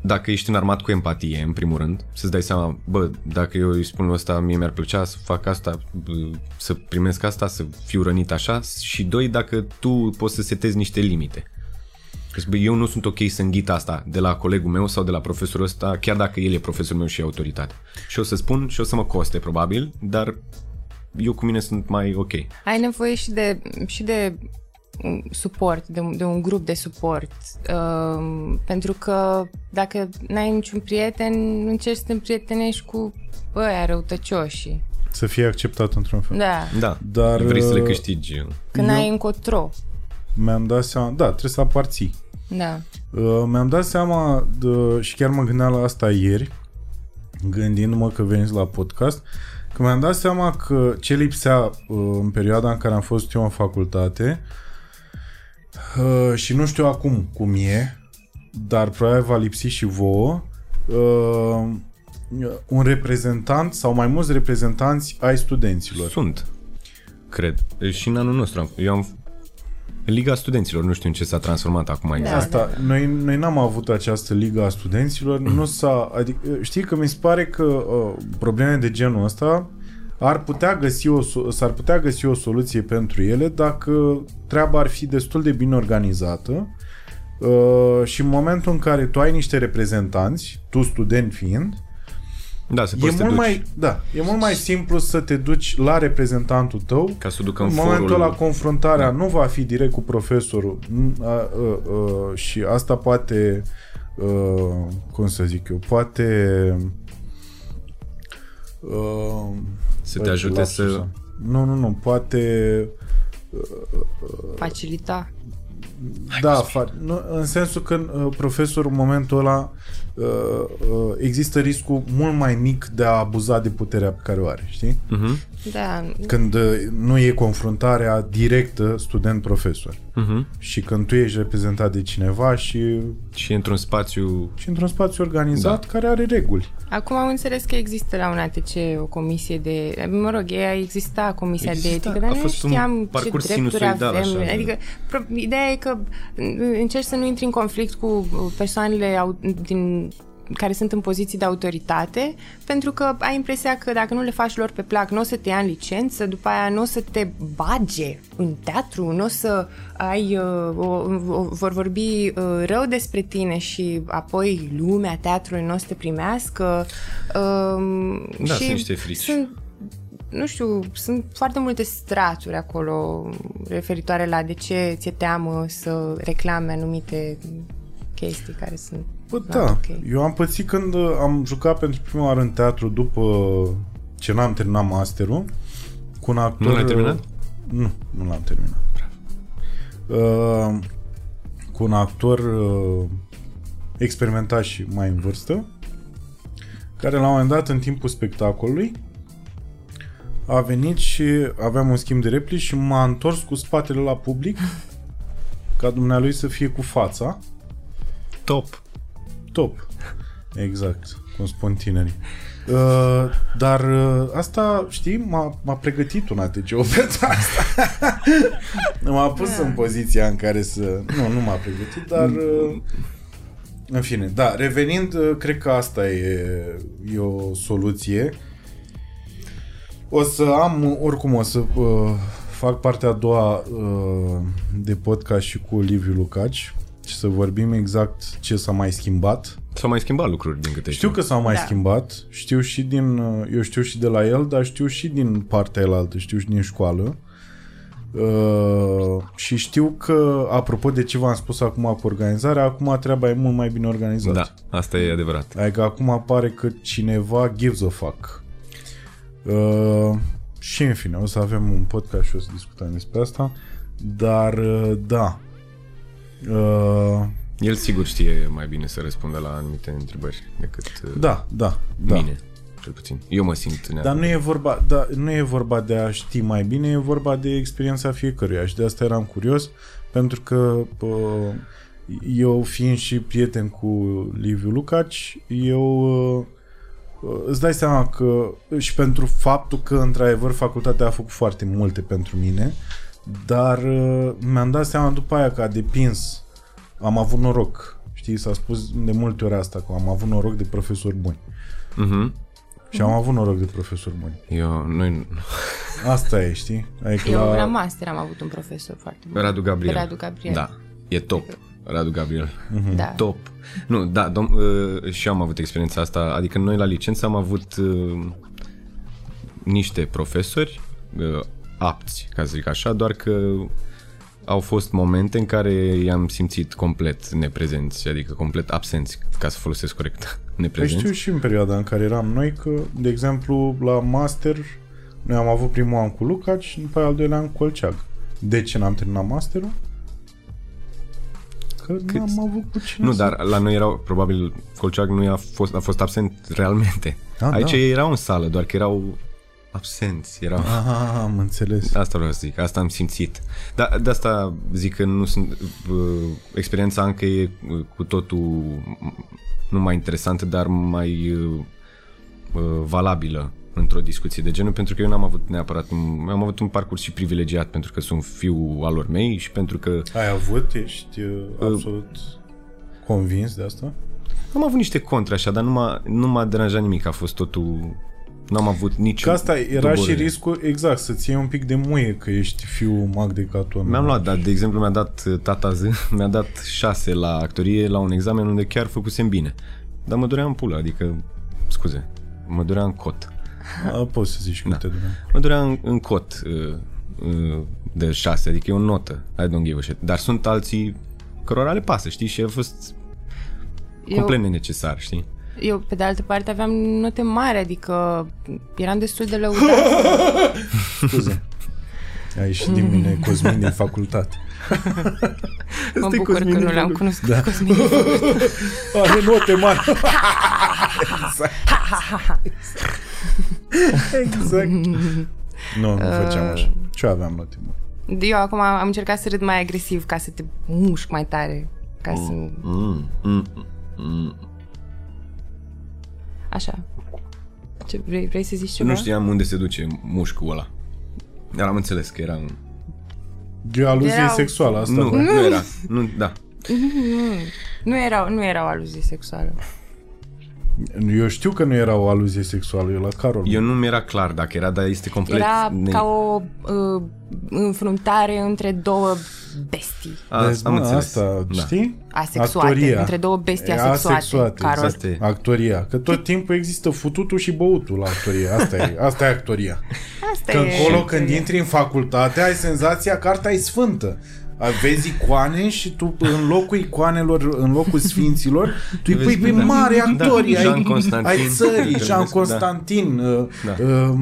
dacă ești înarmat cu empatie, în primul rând, să-ți dai seama, bă, dacă eu îi spun ăsta, mie mi-ar plăcea să fac asta, să primesc asta, să fiu rănit așa și doi, dacă tu poți să setezi niște limite. Deci, bă, eu nu sunt ok să înghit asta de la colegul meu sau de la profesorul ăsta, chiar dacă el e profesorul meu și e autoritate. Și o să spun și o să mă coste, probabil, dar eu cu mine sunt mai ok. Ai nevoie și de, și de un suport, de, un- de un grup de suport. Uh, pentru că dacă n-ai niciun prieten, încerci să te împrietenești cu ăia răutăcioși. Să fie acceptat într-un fel. Da, Da, Dar, vrei să le uh, câștigi. că Eu- n-ai încotro. Mi-am dat seama, da, trebuie să aparții. Da. Uh, mi-am dat seama de, și chiar mă gândeam la asta ieri, gândindu-mă că veniți la podcast, că mi-am dat seama că ce lipsea uh, în perioada în care am fost eu în facultate uh, și nu știu acum cum e, dar probabil va lipsi și vouă, uh, un reprezentant sau mai mulți reprezentanți ai studenților. Sunt, cred. Și în anul nostru. am- Eu am Liga Studenților, nu știu în ce s-a transformat acum exact. Asta, noi, noi n-am avut această liga a studenților, nu s-a, adică, știi că mi se pare că uh, probleme de genul ăsta ar putea găsi o, so- s-ar putea găsi o soluție pentru ele dacă treaba ar fi destul de bine organizată uh, și în momentul în care tu ai niște reprezentanți, tu student fiind, Da, se e poate să te mult, duci. mai, da, e mult mai simplu să te duci la reprezentantul tău. Ca să ducă în în momentul forul... ăla confruntarea nu va fi direct cu profesorul. N- a, a, a, și asta poate a, cum să zic eu, poate a, să băi, te ajute lapsus, să... da. Nu, nu, nu, poate Facilita. Da, fa- nu, în sensul că uh, profesorul în momentul ăla uh, uh, există riscul mult mai mic de a abuza de puterea pe care o are, știi? Uh-huh. Da, Când uh, nu e confruntarea directă student-profesor. Uh-huh. și când tu ești reprezentat de cineva și, Și într-un spațiu... și într-un spațiu organizat Da. care are reguli. Acum am înțeles că există la un ATC o comisie de... Mă rog, ea exista comisia Exista, de etică, dar a nu fost un știam ce parcurs drepturi sinusoidal, avem. așa, de- adică, pro, ideea e că încerci să nu intri în conflict cu persoanele au, din care sunt în poziții de autoritate, pentru că ai impresia că dacă nu le faci lor pe plac, nu o să te ia în licență, după aia nu o să te bage în teatru, nu o să ai, uh, o, o, vor vorbi uh, rău despre tine și apoi lumea teatrului nu o să te primească. Um, Da, și sunt niște frici. Sunt, nu știu, sunt foarte multe straturi acolo referitoare la de ce ți-e teamă să reclame anumite chestii care sunt Bă, not da, ok. eu am pățit când uh, am jucat pentru prima oară în teatru după ce n-am terminat masterul cu un actor... Nu l-ai terminat? Nu, nu l-am terminat. Uh, cu un actor uh, experimentat și mai în vârstă care la un moment dat în timpul spectacolului a venit și aveam un schimb de replici și m-a întors cu spatele la public ca dumnealui să fie cu fața Top. Top. Exact, cum spun tinerii. Uh, dar uh, asta, știi, m-a, m-a pregătit un ATC pentru asta. m-a pus în poziția în care să... Nu, nu m-a pregătit, dar... Uh, în fine, da, revenind, uh, cred că asta e, e o soluție. O să am, oricum o să uh, fac partea a doua uh, de podcast și cu Liviu Lucaci și să vorbim exact ce s-a mai schimbat. S-au mai schimbat lucruri din câte Știu că s-au mai Da. schimbat, știu și din, uh, eu știu și de la el, dar știu și din partea elaltă, știu și din școală. Uh, și știu că, apropo de ce v-am spus acum cu organizarea, acum treaba e mult mai bine organizată. Da, asta e adevărat. Adică acum apare că cineva gives a fuck. Uh, și în fine, o să avem un podcast și o să discutăm despre asta. Dar, uh, da. Uh, El sigur știe mai bine să răspundă la anumite întrebări decât uh, da, da, da. mine, cel puțin. Eu mă simt Dar neapărat. nu e, vorba, da, nu e vorba de a ști mai bine, e vorba de experiența fiecăruia și de asta eram curios, pentru că uh, eu fiind și prieten cu Liviu Lucaci, eu uh, îți dai seama că și pentru faptul că într-adevăr facultatea a făcut foarte multe pentru mine, dar uh, mi-am dat seama după aia că a depins, am avut noroc, știi, s-a spus de multe ori asta, că am avut noroc de profesori buni. Mhm. Și am avut noroc de profesori buni. Eu, noi, Asta e, știi? Adică Eu la... la master am avut un profesor foarte bun. Radu Gabriel. Radu Gabriel. Da, e top. Radu Gabriel. Da. Top. Nu, da, dom- uh, și eu am avut experiența asta. Adică noi la licență am avut uh, niște profesori uh, apți, ca să zic așa, doar că au fost momente în care i-am simțit complet neprezenți, adică complet absenți, ca să folosesc corect, Păi neprezenți. știu și în perioada în care eram noi că, de exemplu, la master noi am avut primul an cu Lucaci și după aia al doilea an cu Colceag. De ce n-am terminat masterul? Că n-am avut cu cine Nu, să- dar la noi erau, probabil, Colceag nu a fost, a fost absent realmente. Ah, Aici da. erau în sală, doar că erau absenți, erau... Ah, am înțeles. Asta vreau să zic, asta am simțit. Da, de asta zic că nu sunt, uh, experiența încă e uh, cu totul nu mai interesantă, dar mai uh, uh, valabilă într-o discuție de genul, pentru că eu n-am avut neapărat, un, am avut un parcurs și privilegiat pentru că sunt fiu al lor mei și pentru că Ai avut? Ești uh, absolut convins de asta? am avut niște contre așa, dar nu m-a, nu m-a deranjat nimic, a fost totul, n-am avut nici Că asta era și doborire. riscul, exact, să-ți iei un pic de muie că ești fiu mag de caton. Mi-am luat, dar de exemplu mi-a dat uh, tata Z, mi-a dat șase la actorie la un examen unde chiar făcusem bine. Dar mă durea în pulă, adică, scuze, mă durea în cot. A, Poți să zici cum te durea. Mă durea în, în cot uh, uh, de șase, adică e o notă. I don't give a shit. Dar sunt alții cărora le pasă, știi? Și a fost complet nenecesar, știi? Eu, pe de altă parte, aveam note mari, adică eram destul de lăudat. Scuze. A ieșit din mine Cosmin din facultate. mă Asta e bucur că Cosmin nu din l-am facultate. cunoscut Da. da. Cosmin. Are note mari. exact. exact. Nu, nu făceam așa. Ce aveam note mari? Eu acum am încercat să râd mai agresiv ca să te mușc mai tare. Ca să... Mm, mm, mm. Așa. Ce, vrei, vrei să zici ceva? Nu știam unde se duce mușcul ăla. Dar am înțeles că era un... E aluzie Erau- sexuală asta. Nu, da. nu era. Nu, da. Nu era, nu era o aluzie sexuală. Eu știu că nu era o aluzie sexuală, eu la Carol. Eu nu mi-era clar dacă era, dar este complet... Era ne- ca o uh, înfruntare între două bestii A, Vezi, am mă, înțeles. Asta, da. știi? asexuate. Actoria. Între două bestii E asexuate. asexuate, Carol. Asta e. Actoria. Că tot timpul există fututul și băutul la actorie. Asta e, asta e actoria. Asta Că e încolo, când actoria. intri în facultate, ai senzația că arta e sfântă. Vezi icoane și tu în locul icoanelor, în locul sfinților, tu îi Vezi, pui pe da. mari Da, actori, Jean ai, Constantin. ai țării, Da. Jean Constantin, uh, Da. uh,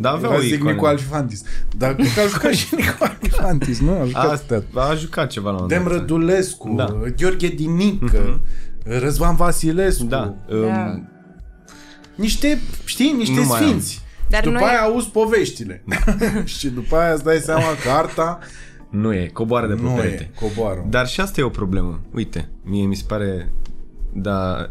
Da, avea era o zic icoană. Nicu Alfantis. Dar cred că a jucat și Nicu Alfantis, nu? A jucat A, teatru. a jucat ceva la un Dem moment dat. Rădulescu, Da. Gheorghe Dinică, Răzvan Vasilescu. Da. Da. Um, Niște, știi, niște Nu mai am. sfinți. Dar și după noi- aia auzi poveștile. și după aia îți dai seama că arta nu e, coboară de pe nu perete. e, coboară. Dar și asta e o problemă. Uite, mie mi se pare... Da,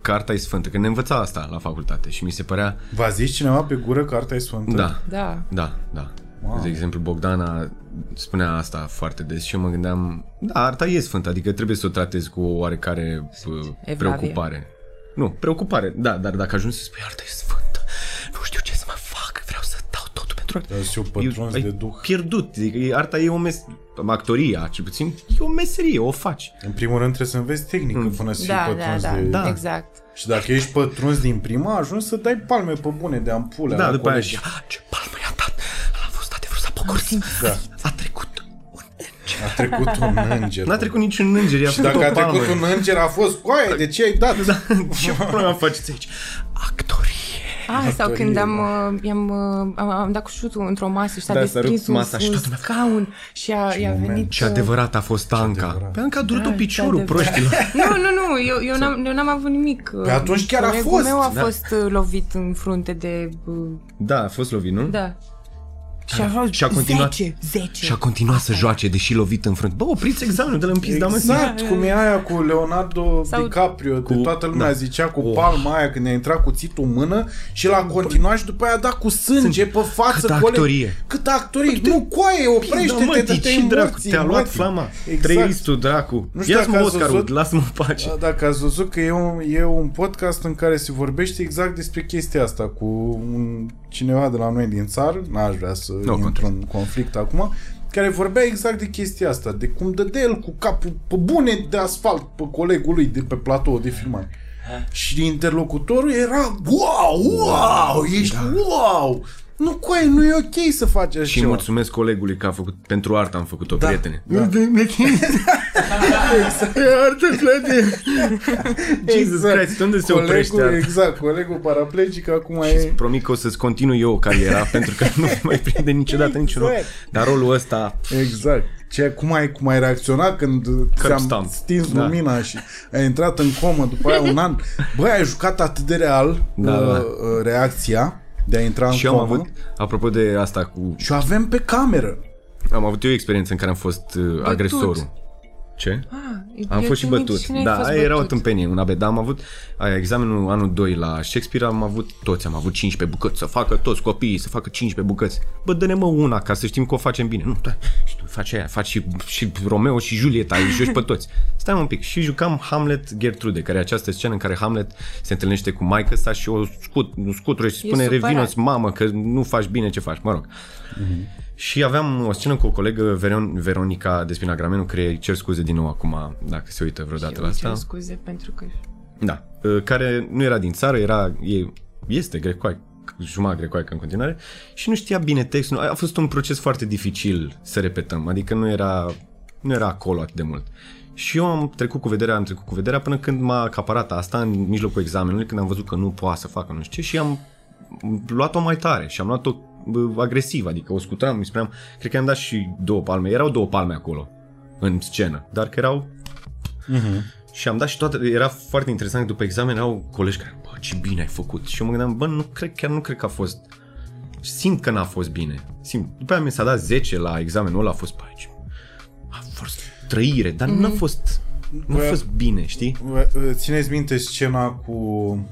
carta e sfântă. Că ne învăța asta la facultate și mi se părea... V-a zis cineva pe gură că arta e sfântă? Da, Da. da, da. Wow. De exemplu, Bogdana spunea asta foarte des și eu mă gândeam, da, arta e sfântă, adică trebuie să o tratezi cu o oarecare uh, Evlavie. preocupare. Nu, preocupare, da, dar dacă ajungi să spui arta e sfântă, nu știu ce să mă fac, vreau să dau totul pentru arta. Dar sunt pătruns ai de duh. pierdut, adică e- arta e o mes... actoria, cel puțin, e o meserie, o faci. În primul rând trebuie să înveți tehnică până să fii Da, da, pătruns da, de... Da. exact. Și dacă ești pătruns din prima, ajungi să dai palme pe bune de ampule. Da, la după aia colegi. și, "Ah, ce palmă i-a dat, a fost adevărat, s-a pocors, Da. a trecut un înger. A trecut un înger. N-a trecut niciun înger, i-a Și făcut dacă o a palmă. trecut un înger, a fost coaie, de ce ai dat? Da. Ce problema faceți aici? Actorie. Ah, sau Actorie, când am, da. uh, i-am, uh, am, am dat cu șutul într-o masă și s-a Da, s-a desprins rupt un, masa și un toată lumea- scaun și a, i-a moment. venit... Ce uh, adevărat a fost Anca. adevărat. Pe Anca a durut-o Da, piciorul, ce adevărat. proștilor. Nu, nu, nu, eu, eu, n-am, eu n-am avut nimic. Pe atunci chiar a Colegul fost. meu a Da. fost uh, lovit în frunte de... uh, Da, a fost lovit, nu? Da. Și a fost Și a continuat, 10, 10. și a continuat să joace, deși lovit în frunte. Bă, opriți examenul, dă-l în pizda, mă. Exact, cum e aia cu Leonardo Sau- DiCaprio, cu, de toată lumea da. zicea cu palma aia când a intrat cuțitul în mână și l-a continuat și după aia a dat cu sânge pe față. Câtă coleg. actorie. Câtă actorie. Nu, coaie, Da, mă, oprește-te, dă-te tici, dracu, emoții, te-a luat emoții. flama. Exact. Trăiristul, dracu. Nu știu Ia-ți-mă dacă ați Oscarul, văzut- lasă-mă în pace. Da, Dacă ați văzut că e un, e un podcast în care se vorbește exact despre chestia asta cu un, cineva de la noi din țară, n-aș vrea să Nu, intru în conflict acum, care vorbea exact de chestia asta, de cum dădea el cu capul pe bune de asfalt pe colegul lui de pe platou de filmare. Și interlocutorul era wow, wow, ești wow! Nu, coaie, nu e ok să faci așa Și ceva. mulțumesc colegului că a făcut, pentru artă am făcut-o, Da, prietene. da. Artă, Claudia! Jesus Christ, unde se oprește colegul, arta? Exact, colegul paraplegic acum Și îți e... promit că o să-ți continui eu cariera pentru că nu mai prinde niciodată niciun Exact. Dar rolul ăsta Exact. Ce, cum, ai, cum ai reacționat când ți-am stamp. stins Da. lumina și ai intrat în comă după aia un an? Băi, ai jucat atât de real Da, uh, da. uh, reacția de a intra în și eu am comă avut, apropo de asta cu... și o avem pe cameră. Am avut eu o experiență în care am fost uh, agresorul. Ce? Ah, Am eu fost și țin minte bătut. și n-ai Da, fost aia era o bătut. tâmpenie, un abet. Dar am avut aia, examenul anul 2 la Shakespeare, am avut toți, am avut 15 bucăți, să facă toți copiii, să facă 15 bucăți. Bă, dă-ne mă una ca să știm că o facem bine. Nu, da, și tu faci aia, faci și, și Romeo și Julieta, îi joci pe toți. Stai un pic. Și jucam Hamlet Gertrude, care e această scenă în care Hamlet se întâlnește cu maică sa și o scut, scutură și spune supărat. revinoți mamă că nu faci bine ce faci, mă rog. Și aveam o scenă cu o colegă, Veron, Veronica Despina Gramenu, care îi cer scuze din nou acum, dacă se uită vreodată la Eu asta. cer scuze pentru că... Da, uh, care nu era din țară, era, e, este grecoaică, jumătate grecoaică în continuare și nu știa bine textul. A fost un proces foarte dificil să repetăm, adică nu era, nu era acolo atât de mult. Și eu am trecut cu vederea, am trecut cu vederea până când m-a acaparat asta în mijlocul examenului, când am văzut că nu poate să facă nu știu ce și am luat-o mai tare și am luat-o bă, agresiv, adică o scutam, îi spuneam, cred că am dat și două palme, erau două palme acolo în scenă, dar că erau și am dat și toate, era foarte interesant, după examen erau colegi care, bă, ce bine ai făcut. Și eu mă gândeam, bă, nu cred, chiar nu cred că a fost, simt că n-a fost bine. Simt. După aia mi s-a dat 10 la examenul ăla, a fost, bă, aici, a fost trăire, dar nu a fost, nu a Bă, fost bine, știi? Bă, Țineți minte scena cu...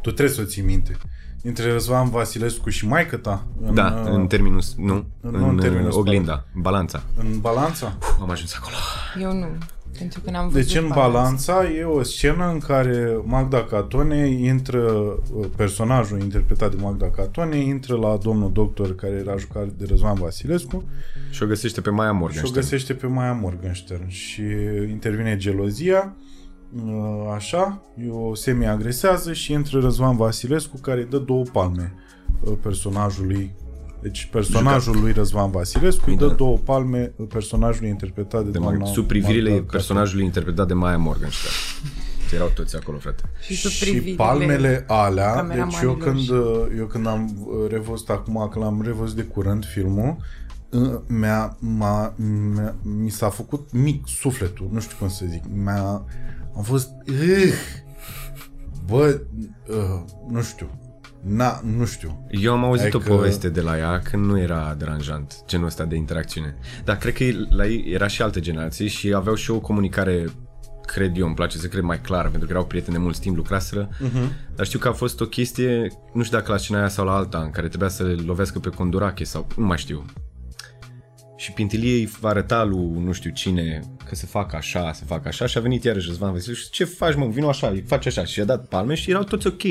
Tu trebuie să o ții minte. Dintre Răzvan Vasilescu și maică ta? În, Da, uh, în terminus, nu, nu în, în în terminus, oglinda, balanța. în balanța? Am ajuns acolo. Eu nu, pentru că n-am văzut Deci în balanța e o scenă în care Magda Catone intră, uh, personajul interpretat de Magda Catone intră la domnul doctor care era jucat de Răzvan Vasilescu Și o găsește pe Maia și o Morgenstern. găsește pe Maia Morgenstern și intervine gelozia uh, așa, o semi-agresează și intră Răzvan Vasilescu care îi dă două palme uh, personajului deci personajul lui Răzvan Vasilescu îi dă Da. două palme personajului interpretat de, de doamna Mag- sub privirile Magda Catone. personajului interpretat de Maia Morgenstern. Erau toți acolo, frate. Și, sub și privirile palmele alea, deci cameramanilor eu când, și- eu când am uh, revăzut acum, că l-am revăzut de curând filmul, uh, mi-a, m-a, mi-a, mi s-a făcut mic sufletul, nu știu cum să zic, mi-a, am fost, uh, bă, uh, nu știu, na, nu știu. Eu am auzit Adică- o poveste de la ea când nu era deranjant genul ăsta de interacțiune. Dar cred că la ei era și alte generații și aveau și o comunicare cred eu, îmi place să cred mai clar, pentru că erau prieteni de mult timp, lucraseră, uh-huh. dar știu că a fost o chestie, nu știu dacă la scena aia sau la alta, în care trebuia să le lovească pe Condurache sau nu mai știu. Și Pintilie îi va arăta lui nu știu cine că se facă așa, se facă așa și a venit iarăși Răzvan Vasilescu și ce faci mă, vino așa, îi faci așa și i-a dat palme și erau toți ok.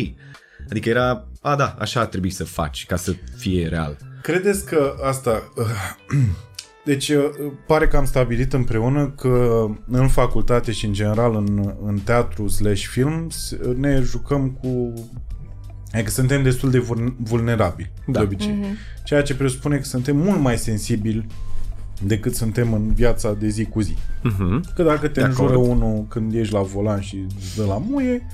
Adică era, a da, așa ar trebui să faci ca să fie real. Credeți că asta... Deci uh, pare că am stabilit împreună că în facultate și în general în, în teatru slash film s- ne jucăm cu... Adică suntem destul de vul- vulnerabili, Da. de obicei. Ceea ce presupune că suntem mult mai sensibili decât suntem în viața de zi cu zi. Uh-huh. Că dacă te De înjură acord. unul când ești la volan și îți dă la muie,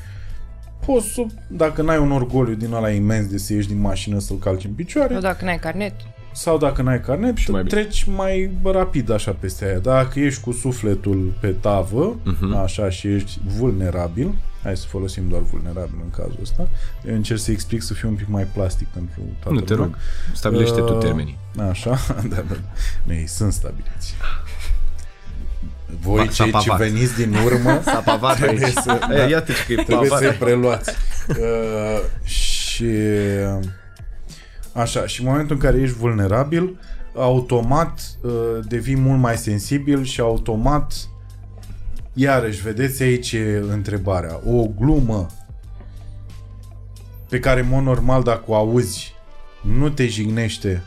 poți să, dacă n-ai un orgoliu din ăla imens de să ieși din mașină să-l calci în picioare, Sau dacă n-ai carnet. Sau dacă n-ai carnet, Și mai bine. treci mai rapid așa peste aia. Dacă ești cu sufletul pe tavă, Mhm. așa, și ești vulnerabil, hai să folosim doar vulnerabil în cazul ăsta, eu încerc să explic să fiu un pic mai plastic pentru toată Nu te lumea. rog, stabilește tu Uh, termenii. Așa, da, da. Nu, ei sunt stabiliți. Voi, Pa- s-a cei ce pavat. veniți din urmă, S-a pavat Trebuie aici. să- E, Iată că e trebuie pavat. să-i preluați. Uh, și așa, și în momentul în care ești vulnerabil, automat uh, devii mult mai sensibil și automat iarăși, vedeți aici e întrebarea. O glumă pe care, în mod normal, dacă o auzi, nu te jignește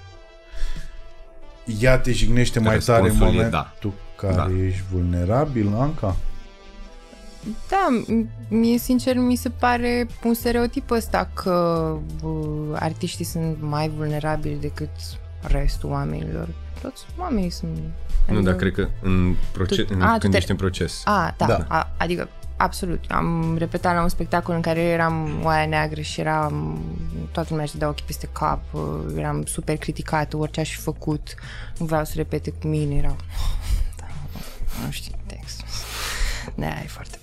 ea te jignește mai tare în Răspunsul e momentul da. care Da. ești vulnerabil, Anca? Da, m- mie sincer mi se pare un stereotip ăsta că uh, artiștii sunt mai vulnerabili decât restul oamenilor. Toți oamenii sunt... Nu, adică- dar cred că în proces, Tu- în, a, tu când te- ești în proces. A, da, Da. da. A, adică absolut. Am repetat la un spectacol în care eu eram oaia neagră și eram toată lumea își dădea ochii peste cap, uh, eram super criticată, orice aș fi făcut, nu vreau să repete cu mine, erau da, nu știu textul. Da, e foarte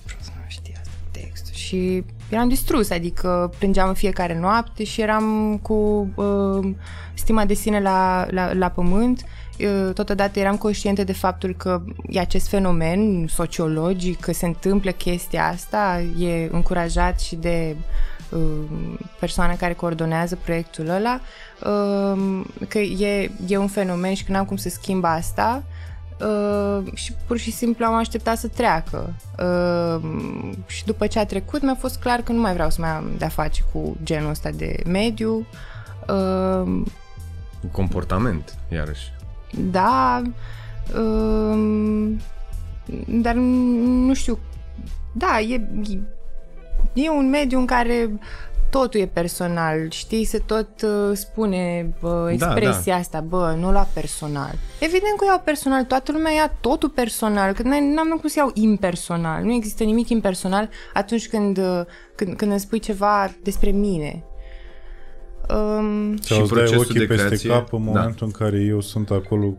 Și eram distrus, adică plângeam în fiecare noapte și eram cu uh, stima de sine la, la, la pământ. Uh, Totodată eram conștientă de faptul că e acest fenomen sociologic, că se întâmplă chestia asta, e încurajat și de uh, persoana care coordonează proiectul ăla, uh, că e, e un fenomen și că n-am cum să schimb asta, Uh, și pur și simplu am așteptat să treacă. Uh, și după ce a trecut, mi-a fost clar că nu mai vreau să mai am de-a face cu genul ăsta de mediu. Uh, Comportament, iarăși. da, uh, dar nu știu. Da, e, e un mediu în care totul e personal, știi, se tot uh, spune bă, expresia da, asta, bă, nu la personal. Evident că o iau personal, toată lumea ia totul personal, că n- n-am cum să iau impersonal, nu există nimic impersonal atunci când, uh, când, când îmi spui ceva despre mine. Um, Sau îți dai procesul ochii de peste creație, cap în da. momentul în care eu sunt acolo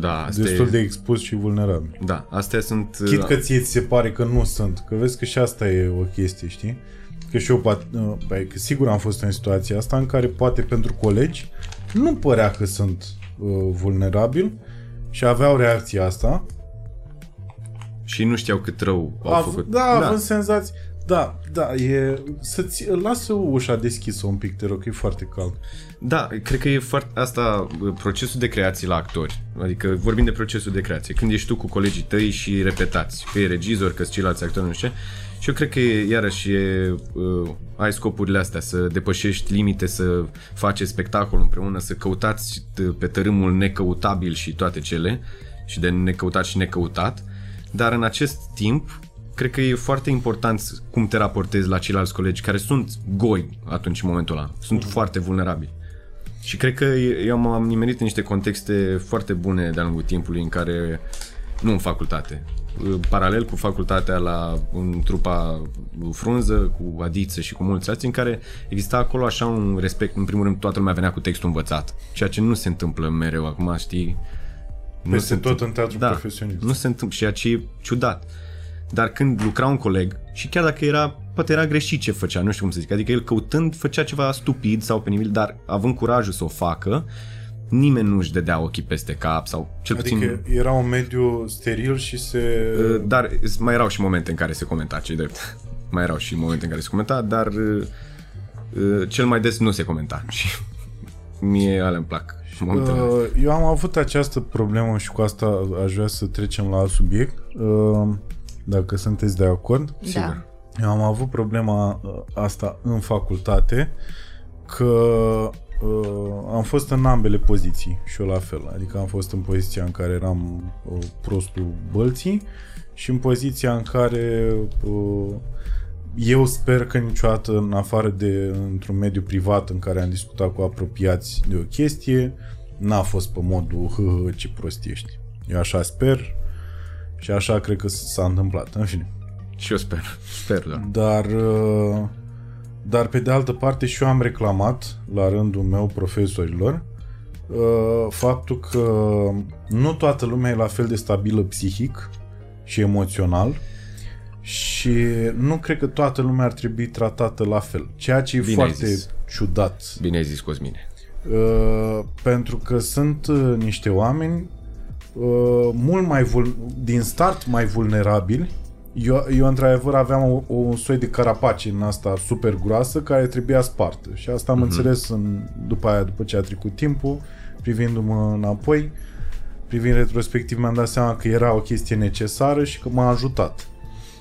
Da, asta destul e, de expus și vulnerabil. Da, astea sunt... Chit că ție ți se pare că nu sunt, că vezi că și asta e o chestie, știi? Că și eu, poate, băi, că sigur am fost în situația asta în care poate pentru colegi nu părea că sunt uh, vulnerabil și aveau reacția asta. Și nu știau cât rău au A, făcut. da, da, având senzații. Da, da, e... Să-ți lasă ușa deschisă un pic, te rog, că e foarte cald. Da, cred că e foarte asta, procesul de creație la actori. Adică vorbim de procesul de creație. Când ești tu cu colegii tăi și repetați, că e regizor, că ceilalți actori, nu știu ce. Și eu cred că e, iarăși e, uh, ai scopurile astea, să depășești limite, să faci spectacol împreună, să căutați t- pe tărâmul necăutabil și toate cele, și de necăutat și necăutat. Dar în acest timp, cred că e foarte important cum te raportezi la ceilalți colegi care sunt goi atunci în momentul ăla. Sunt foarte vulnerabili. Și cred că eu m-am nimerit în niște contexte foarte bune de-a lungul timpului în care, nu în facultate, paralel cu facultatea la, în trupa frunză, cu Adiță și cu mulți alții, în care exista acolo așa un respect, în primul rând toată lumea venea cu textul învățat, ceea ce nu se întâmplă mereu acum, știi? Nu Peste se tot întâmplă. în teatru da, profesionist. Nu se întâmplă, ceea ce e ciudat. Dar când lucra un coleg, și chiar dacă era, poate era greșit ce făcea, nu știu cum să zic, adică el căutând făcea ceva stupid sau penibil, dar având curajul să o facă, nimeni nu își dădea ochii peste cap sau cel puțin... Adică era un mediu steril și se... Uh, Dar mai erau și momente în care se comenta, cei drept. Mai erau și momente în care se comenta, dar uh, uh, cel mai des nu se comenta și mie alea îmi plac. momentele astea. Uh, Eu am avut această problemă și cu asta aș vrea să trecem la alt subiect, uh, dacă sunteți de acord. da. Eu am avut problema uh, asta în facultate, că uh, am fost în ambele poziții și eu la fel. Adică am fost în poziția în care eram uh, prostul bălții și în poziția în care uh, eu sper că niciodată, în afară de într-un mediu privat în care am discutat cu apropiați de o chestie, n-a fost pe modul hă, hă, ce prost ești. Eu așa sper și așa cred că s-a întâmplat. În fine. Și eu sper, sper, da. Dar, uh, dar pe de altă parte și eu am reclamat la rândul meu profesorilor uh, faptul că nu toată lumea e la fel de stabilă psihic și emoțional și nu cred că toată lumea ar trebui tratată la fel. Ceea ce e Bine ai foarte zis. ciudat. Bine ai zis, Cosmine. Uh, pentru că sunt uh, niște oameni uh, mult mai vul- din start mai vulnerabili. Eu, eu într-adevăr aveam o, o, un soi de carapace în asta super groasă care trebuia spartă și asta am înțeles în, după aia, după ce a trecut timpul, privindu-mă înapoi, privind retrospectiv mi-am dat seama că era o chestie necesară și că m-a ajutat.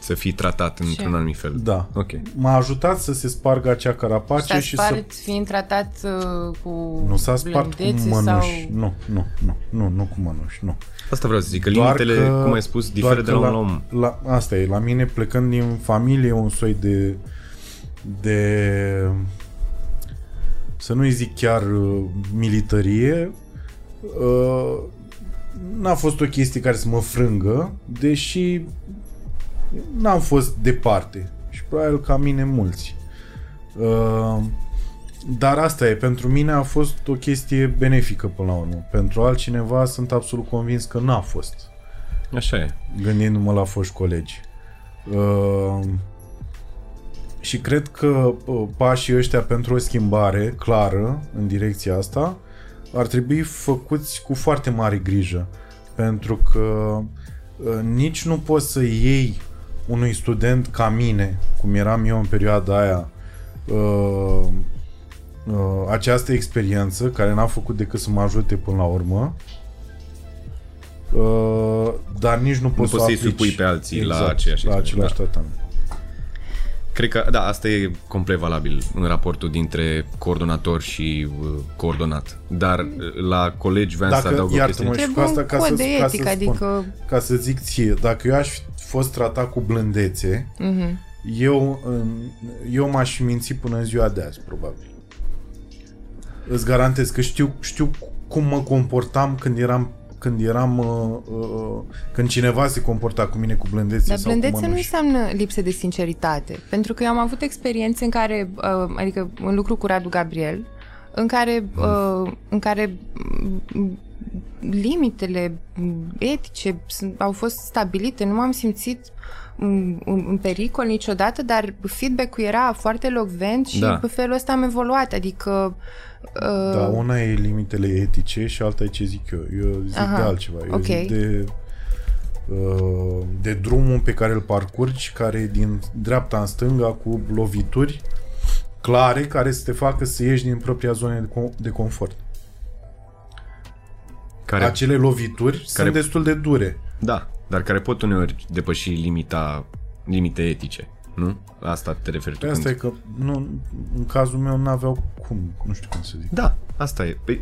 Să fii tratat într-un anumit fel. Da. Ok. M-a ajutat să se spargă acea carapace S-a și spart să... fiind tratat uh, cu Nu s-a spart cu blândețe mănuși. sau... Nu, nu, nu, nu, nu cu mănuși, nu. Asta vreau să zic, că Doar limitele, că- cum ai spus, doar diferă de că la om la om. La, asta e, la mine plecând din familie un soi de de să nu-i zic chiar uh, militarie uh, n-a fost o chestie care să mă frângă deși n-am fost departe și probabil ca mine mulți uh, dar asta e, pentru mine a fost o chestie benefică până la urmă. Pentru altcineva sunt absolut convins că n-a fost Așa e. gândindu-mă la foști colegi. Uh, și cred că uh, pașii ăștia pentru o schimbare clară în direcția asta ar trebui făcuți cu foarte mare grijă. Pentru că uh, nici nu poți să iei unui student ca mine, cum eram eu în perioada aia, uh, uh, această experiență care n-a făcut decât să mă ajute până la urmă Uh, dar nici nu poți, poți să să-i aplici. supui pe alții la exact, aceeași la experiență, același da. tratament. Cred că, da, asta e complet valabil în raportul dintre coordonator și uh, coordonat. Dar uh, la colegi vreau să Dacă, adaug o iartă-mă, chestie. și cu Trebuie asta un ca cod să, de ca etică, să spun, adică... ca să zic ție, dacă eu aș fi fost tratat cu blândețe, Mhm. eu, în- eu m-aș fi mințit până în ziua de azi, probabil. Îți garantez că știu, știu cum mă comportam când eram când eram uh, uh, când cineva se comporta cu mine cu blândețe Dar sau blândețe cu nu mănuși. înseamnă lipsă de sinceritate. Pentru că eu am avut experiențe în care, uh, adică în lucru cu Radu Gabriel, în care, uh, în care mm, limitele mm, etice sunt, au fost stabilite, nu m-am simțit în, în în pericol niciodată, dar feedback-ul era foarte locvent și Da. pe felul ăsta am evoluat. Adică uh, Da, una e limitele etice și alta e ce zic eu. Eu zic Aha, de altceva. Eu ok. zic de uh, de drumul pe care îl parcurgi, care e din dreapta în stânga cu lovituri clare care să te facă să ieși din propria zonă de, com- de confort. Care, Acele lovituri care... sunt destul de dure. Da, dar care pot uneori depăși limita, limite etice, nu? La asta te referi tu. Pe asta când- e că nu, în cazul meu n-aveau cum, nu știu cum să zic. Da, asta e. Păi,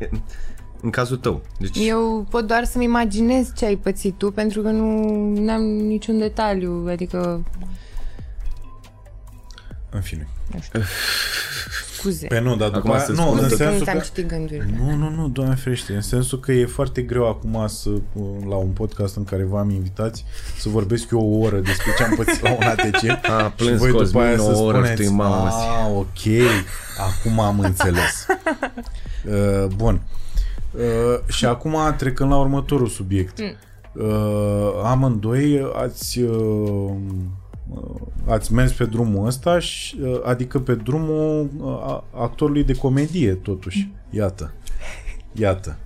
în cazul tău. Deci, Eu pot doar să-mi imaginez ce ai pățit tu, pentru că nu am niciun detaliu, adică, În fine. scuze. Pe nu, dar după Acum aia, să nu, spun în că- Scuze că nu sensul ți-am că... citit gândurile. Nu, nu, nu, doamne ferește. În sensul că e foarte greu acum să, la un podcast în care v-am invitați, să vorbesc eu o oră despre ce am pățit la un ATC. A, și plâns voi după Cosmin aia să o oră, spuneți, știi, mamă, a, ok, acum am înțeles. Uh, bun. Uh, și acum trecând la următorul subiect. Uh, amândoi ați uh, ați mers pe drumul ăsta, și, uh, adică pe drumul uh, a- actorului de comedie, totuși. Iată. Iată.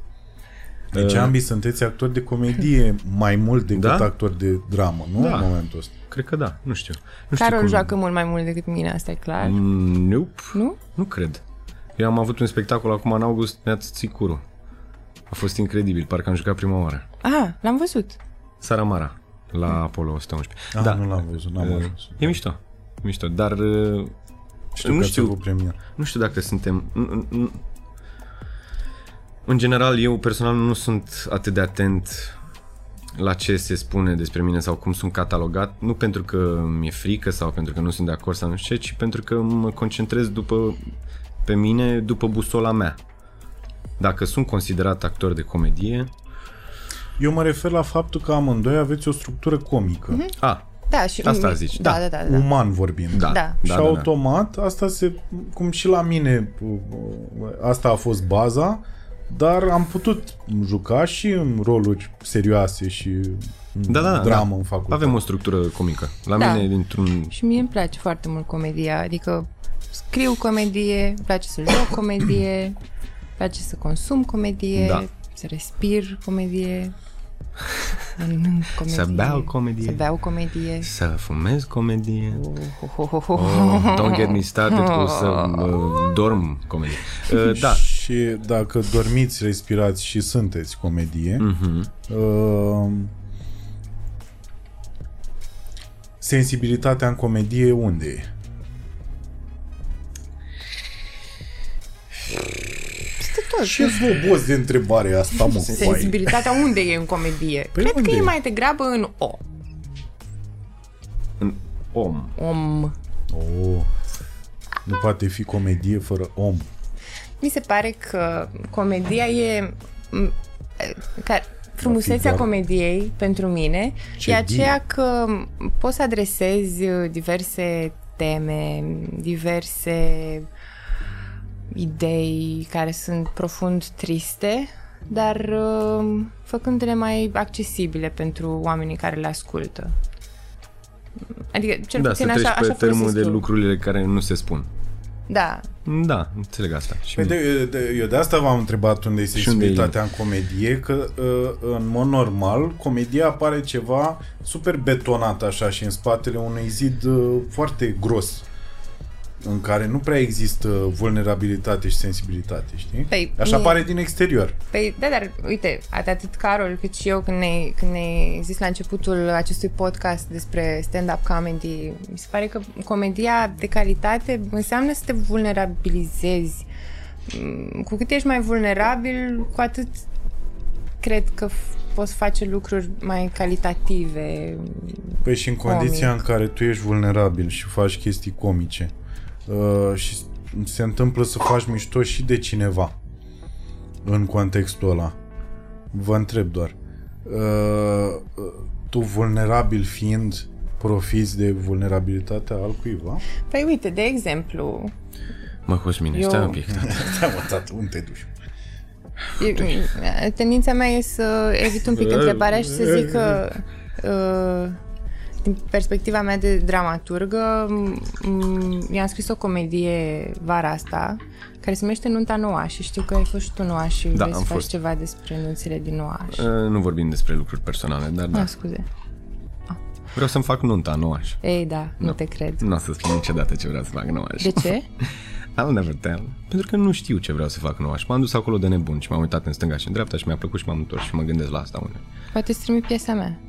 Deci Uh. ambii sunteți actori de comedie mai mult decât Da? actori de dramă, nu? Da. În momentul ăsta. cred că da, nu știu. Nu știu Carol cum... joacă mult mai mult decât mine, asta e clar. Mm, nope, Nu? nu cred. Eu am avut un spectacol acum în august, mi-a Țicuru. A fost incredibil, parcă am jucat prima oară. Ah, l-am văzut. Saramara, la Apollo 111. Ah, da, nu l-am văzut, n-am Uh, ajuns. E mișto, e mișto, dar uh, Știu nu că ați știu, avut premieră. nu știu dacă suntem... n- n- n- În general, eu personal nu sunt atât de atent la ce se spune despre mine sau cum sunt catalogat, nu pentru că mi-e frică sau pentru că nu sunt de acord sau nu știu ce, ci pentru că mă concentrez după, pe mine după busola mea. Dacă sunt considerat actor de comedie, Eu mă refer la faptul că amândoi aveți o structură comică, Mhm. a, Da, și Asta mi- zici, Da, da. da, da. da. uman vorbind. da, Da. și da, da, da. automat, asta se, cum și la mine, asta a fost baza, dar am putut juca și în roluri serioase și în Da, da, da, dramă da. în facultate. Avem o structură comică. La Da. mine, dintr-un... Și mie îmi place foarte mult comedia, adică scriu comedie, îmi place să joc comedie, îmi place să consum comedie, Da. să respir comedie, mănânc comedie, Să beau comedie. să beau comedie. Să fumez comedie. Oh, oh, oh, oh. Oh, don't get me started cu să uh, dorm comedie. Uh, da, Și dacă dormiți, respirați și sunteți comedie, Mhm. uh, sensibilitatea în comedie unde e? Peste tot. Ce zlobos de întrebare e asta, mă, foaie? Sensibilitatea unde e în comedie? Păi Cred unde că e e? mai degrabă în om. În om. Om. Oh, nu poate fi comedie fără om. Mi se pare că comedia e... m, Ca, frumusețea doar- comediei pentru mine Ce e aceea că poți să adresezi diverse teme, diverse idei care sunt profund triste, dar uh, făcându-le mai accesibile pentru oamenii care le ascultă. Adică, cel Da, să puțin treci așa, pe așa termenul folosesc de eu. lucrurile care nu se spun. Da, Da, înțeleg asta. Și Păi mine. de, de, eu de asta v-am întrebat unde e unde e sensibilitatea în comedie, că uh, în mod normal comedia apare ceva super betonat așa și în spatele unui zid uh, foarte gros în care nu prea există vulnerabilitate și sensibilitate, știi? Păi, Așa mie- pare din exterior. Păi, da, dar uite, atât, atât Carol cât și eu când ne, când ne zis la începutul acestui podcast despre stand-up comedy, mi se pare că comedia de calitate înseamnă să te vulnerabilizezi. Mm, Cu cât ești mai vulnerabil, cu atât cred că f- poți face lucruri mai calitative. Păi și în condiția Comic. în care tu ești vulnerabil și faci chestii comice uh, și se întâmplă să faci mișto și de cineva în contextul ăla. Vă întreb doar. Uh, uh, tu vulnerabil fiind profiți de vulnerabilitatea altcuiva? Păi uite, de exemplu, Mă, Cosmine, Eu- stai un pic. Da, mă, tată, unde te duci? E- Tendința mea e să evit un pic întrebarea și să zic că uh, din perspectiva mea de dramaturgă m- i-am scris o comedie vara asta care se numește Nunta Noua și știu că ai fost și tu Noua și Da, vrei să am faci fost. ceva despre nunțile din Noaș. Uh, Nu vorbim despre lucruri personale, dar da. Ah, scuze. Vreau să-mi fac nunta, nu aș. Ei, da, nu Nu. te cred. Nu o să spun niciodată ce vreau să fac, nu aș. De ce? I'll never tell. Pentru că nu știu ce vreau să fac nou și m-am dus acolo de nebun și m-am uitat în stânga și în dreapta și mi-a plăcut și m-am întors și mă gândesc la asta une. Poate să trimit piesa mea.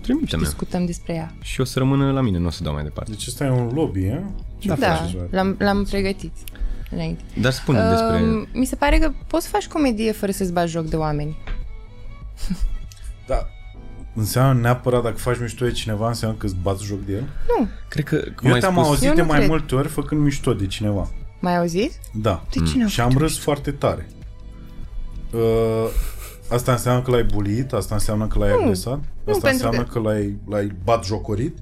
Trimite-mi Discutăm despre ea. și o să rămână la mine, nu o să dau mai departe. Deci ăsta e un lobby, e? Ce Da, Da, faceți, oare? l-am, l-am pregătit înainte. Dar spune despre... Um, mi se pare că poți să faci comedie fără să-ți bagi joc de oameni. Da. Înseamnă neapărat dacă faci mișto de cineva, înseamnă că îți bați joc de el? Cred că, cum Eu ai te-am spus, auzit Eu de nu mai cred. multe ori făcând mișto de cineva. Mai auzit? Da. De cine Și am râs foarte tare. Uh, asta înseamnă că l-ai bulit? Asta înseamnă că l-ai agresat? Asta pentru înseamnă că- că l-ai, l-ai bat jocorit?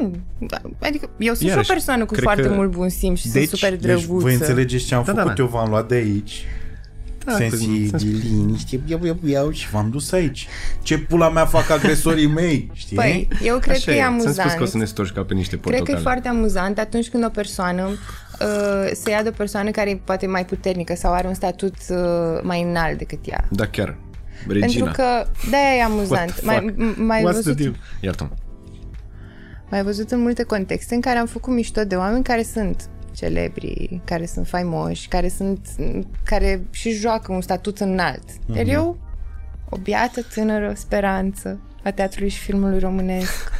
Nu, da, adică eu sunt Iarăși, și o persoană cu cred foarte că- mult bun simț și Deci- sunt super Deci drăguță. voi înțelegeți ce am Da, da, făcut? da. Eu v-am luat de aici. Da, Sensibili, niște iau, iau, iau și v-am dus aici. Ce pula mea fac agresorii mei, știi? Păi, eu cred Așa că e Ți-am spus amuzant. că o să ne storci ca pe niște Cred că e portocale. foarte amuzant atunci când o persoană uh, se ia de o persoană care e poate mai puternică sau are un statut uh, mai înalt decât ea. Da, chiar. Regina. Pentru că de-aia e What amuzant. the Mai, fuck? m- mai What's văzut, the deal? Iartă-mă. mai văzut în multe contexte în care am făcut mișto de oameni care sunt celebri, care sunt faimoși, care sunt care și joacă un statut înalt. Mhm. Iar eu, o biată tânără speranță a teatrului și filmului românesc,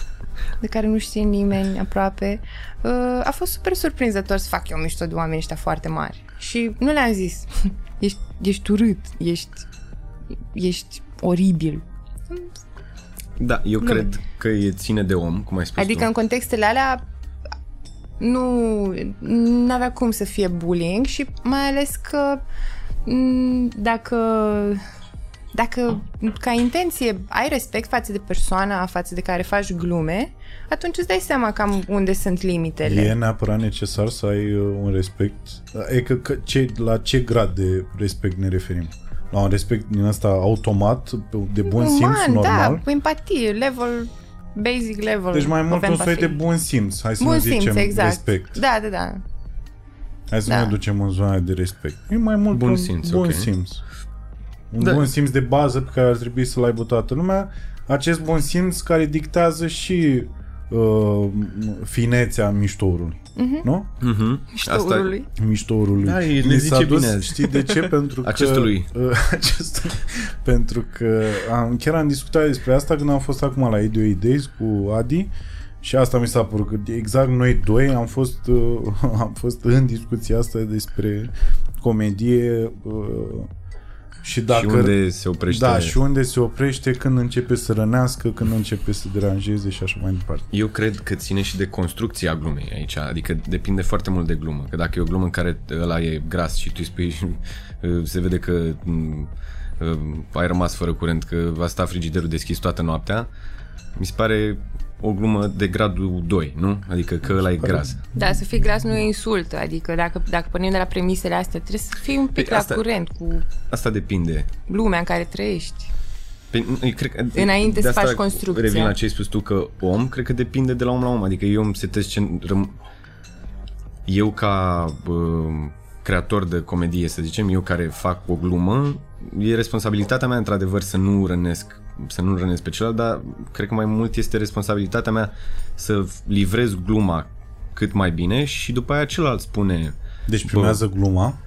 de care nu știe nimeni aproape, uh, a fost super surprinzător să fac eu mișto de oameni ăștia foarte mari. Și nu le-am zis, ești, ești urât, ești, ești oribil. Da, eu Glume. cred că e ține de om, cum ai spus Adică tu. în contextele alea nu avea cum să fie bullying și mai ales că m, dacă dacă ca intenție ai respect față de persoana față de care faci glume, atunci îți dai seama cam unde sunt limitele. E neapărat necesar să ai uh, un respect. E că, că ce, la ce grad de respect ne referim? La un respect din asta automat, de bun simț, Uman, normal? da, empatie, level, basic level Deci mai of mult un soi de empathy. bun simț. Hai să Bun nu simț, zicem exact. respect. Da, da, da. Hai să Da. nu ne ducem în zona de respect. E mai mult Bun un simț, bun ok. simț. Un Da. bun simț de bază pe care ar trebui să-l aibă toată lumea. Acest bun simț care dictează și uh, finețea miștourului. Nu? Mhm. Asta Ștourului. miștourului. Da, e- Mi le s-a zice dus, bine. Știi de ce? Pentru că... Acestului. Uh, acestui. Pentru că am, chiar am discutat despre asta când am fost acum la Ideo Days cu Adi Și asta mi s-a părut că exact noi doi am fost, uh, am fost în discuția asta despre comedie uh, și dacă... și unde se oprește... Da, și unde se oprește, când începe să rănească, când începe să deranjeze și așa mai departe. Eu cred că ține și de construcția glumei aici, adică depinde foarte mult de glumă. Că dacă e o glumă în care ăla e gras și tu îi spui, se vede că mm, uh, ai rămas fără curent, că va sta frigiderul deschis toată noaptea, mi se pare o glumă de gradul 2, nu? Adică că ăla e gras. Da, să fii gras nu e insult. Adică dacă, dacă pornim de la premisele astea, trebuie să fii un pic Păi asta- la curent cu Asta depinde. lumea în care trăiești. Pe, eu cred că, Înainte de să asta faci construcția. Revin la ce ai spus tu că om, cred că depinde de la om la om. Adică eu îmi setez ce... Răm... Eu ca bă, creator de comedie, să zicem, eu care fac o glumă, e responsabilitatea mea, într-adevăr, să nu rănesc să nu rănesc pe celălalt, dar cred că mai mult este responsabilitatea mea să livrez gluma cât mai bine și după aia celălalt spune Deci primează gluma.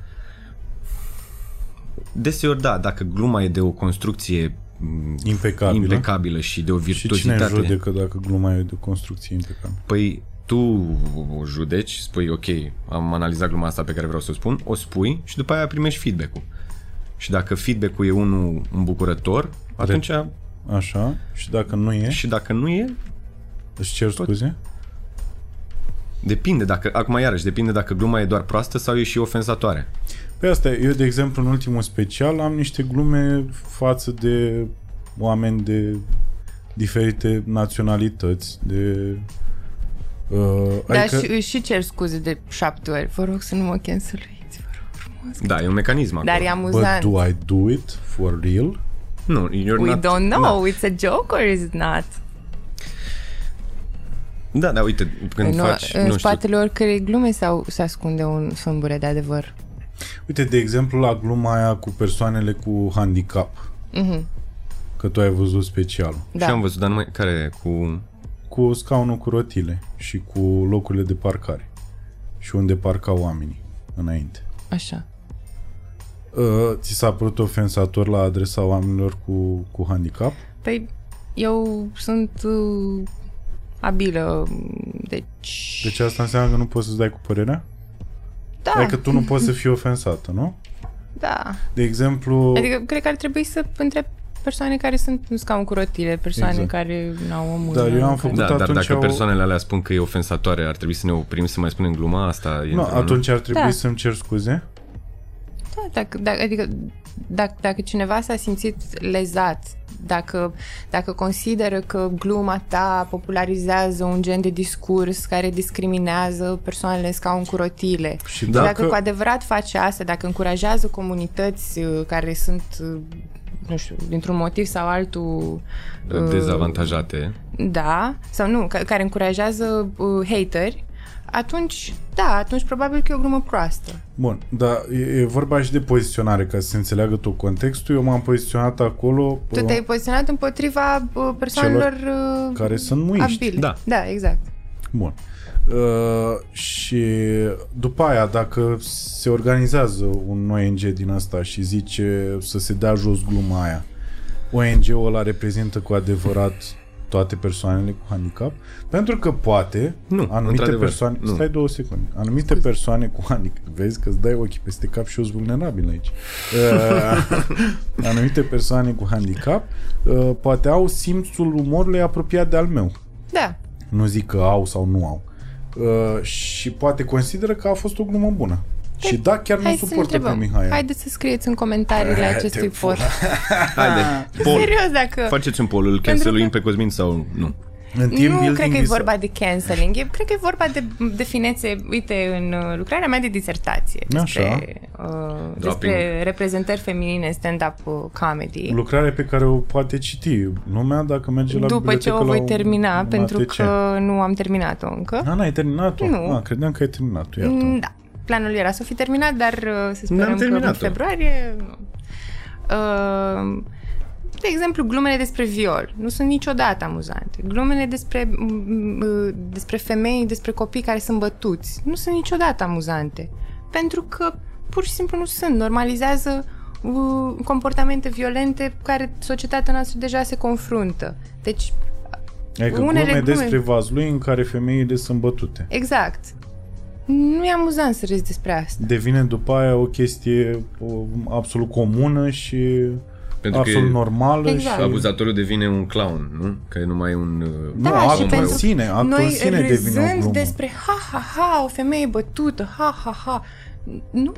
Deseori da, dacă gluma e de o construcție m, Impecabilă. impecabilă și de o Și cine virtuozitate. judecă dacă gluma e de o construcție impecabilă? Păi tu o judeci, spui ok, am analizat gluma asta pe care vreau să o spun, o spui și după aia primești feedback-ul. Și dacă feedback-ul e unul îmbucurător, atunci Așa. Și dacă nu e, și dacă nu e, își cer scuze? depinde dacă, acum iarăși, depinde dacă gluma e doar proastă sau e și ofensatoare. Pe asta, eu de exemplu în ultimul special am niște glume față de oameni de diferite naționalități, de... Uh, Dar adică, și, și cer scuze de șapte ori. Vă rog să nu mă canceluiți, vă rog frumos. Da, e un mecanism acolo. Dar e but amuzant. do I do it for real? Nu, you're We not, don't Da. know, it's a joke or is it not? Da, da, uite, când nu, faci, în nu știu, spatele oricărei glume sau se ascunde un sâmbure de adevăr? Uite, de exemplu, la gluma aia cu persoanele cu handicap, Mhm. că tu ai văzut specialul, Da. și am văzut, dar numai care cu... cu scaunul cu rotile și cu locurile de parcare și unde parcau oamenii înainte. Așa. Uh, ți s-a părut ofensator la adresa oamenilor cu, cu handicap? Păi, eu sunt uh, abilă, deci... Deci asta înseamnă că nu poți să-ți dai cu părerea? da, Adică tu nu poți să fii ofensată, nu? da. De exemplu, Adică cred că ar trebui să întreb persoane care sunt în scaun cu rotile, persoane Exact. care n-au o mână. Dar eu am care- făcut- Da, dar atunci dacă au- persoanele alea spun că e ofensatoare, ar trebui să ne oprim să mai spunem gluma asta? E nu, într-una, atunci ar trebui Da. să-mi cer scuze. Da, dacă, dacă, adică dacă, dacă cineva s-a simțit lezat, dacă, dacă consideră că gluma ta popularizează un gen de discurs care discriminează persoanele în scaun cu rotile, Și dacă, dacă, dacă cu adevărat face asta, dacă încurajează comunități uh, care sunt, uh, nu știu, dintr-un motiv sau altul uh, Dezavantajate. da, sau nu, ca- care încurajează uh, hateri, atunci, da, atunci probabil că e o glumă proastă. Bun, dar e, e vorba și de poziționare, ca să se înțeleagă tot contextul. Eu m-am poziționat acolo Tu uh, te-ai poziționat împotriva uh, persoanelor uh, care sunt muiști. abile. Da. da, exact. Bun. Uh, și după aia, dacă se organizează un ONG din asta și zice să se dea jos gluma aia, ONG-ul ăla reprezintă cu adevărat toate persoanele cu handicap? Pentru că poate Nu, anumite într-adevăr, persoane... nu. Stai două secunde. Anumite persoane cu handicap... Vezi că îți dai ochii peste cap și eu sunt vulnerabil aici. Uh, anumite persoane cu handicap uh, poate au simțul umorului apropiat de al meu. Da. Nu zic că au sau nu au. Uh, și poate consideră că a fost o glumă bună. Și da, chiar nu Hai să suportă pe întrebăm. Mihai. Haideți să scrieți în comentariile Eh, acestui te post. Haide, Paul, Serios, dacă... faceți un poll, îl canceluim pe Cosmin sau nu? În team Nu building cred că e mi s-a- vorba de cancelling, e, cred că e vorba de definețe, uite, în uh, lucrarea mea de disertație despre, uh, despre reprezentări feminine în stand-up uh, comedy. Lucrare pe care o poate citi lumea dacă merge la După ce bibliotecă o la voi un- termina, un pentru ATC. că nu am terminat-o încă. A, n-ai terminat-o? Nu. A, credeam că ai terminat-o, iartă Mm, Da. Planul era să fi terminat, dar uh, să N-am sperăm că în terminat-o. februarie... nu. Uh, de exemplu, glumele despre viol nu sunt niciodată amuzante. Glumele despre, m- m- despre femei, despre copii care sunt bătuți nu sunt niciodată amuzante. Pentru că pur și simplu nu sunt. Normalizează uh, comportamente violente cu care societatea noastră deja se confruntă. Deci Adică Unele glume glume- despre Vaslui în care femeile sunt bătute. Exact. Nu e amuzant să râzi despre asta. Devine după aia o chestie o, absolut comună și Pentru că absolut normală Exact. și... abuzatorul devine un clown, nu? Că e numai un... uh, Nu, Da, și actul în pentru- sine, actul Noi în sine devine o râzând glumă. despre ha, ha, ha, o femeie bătută, ha, ha, ha. Nu,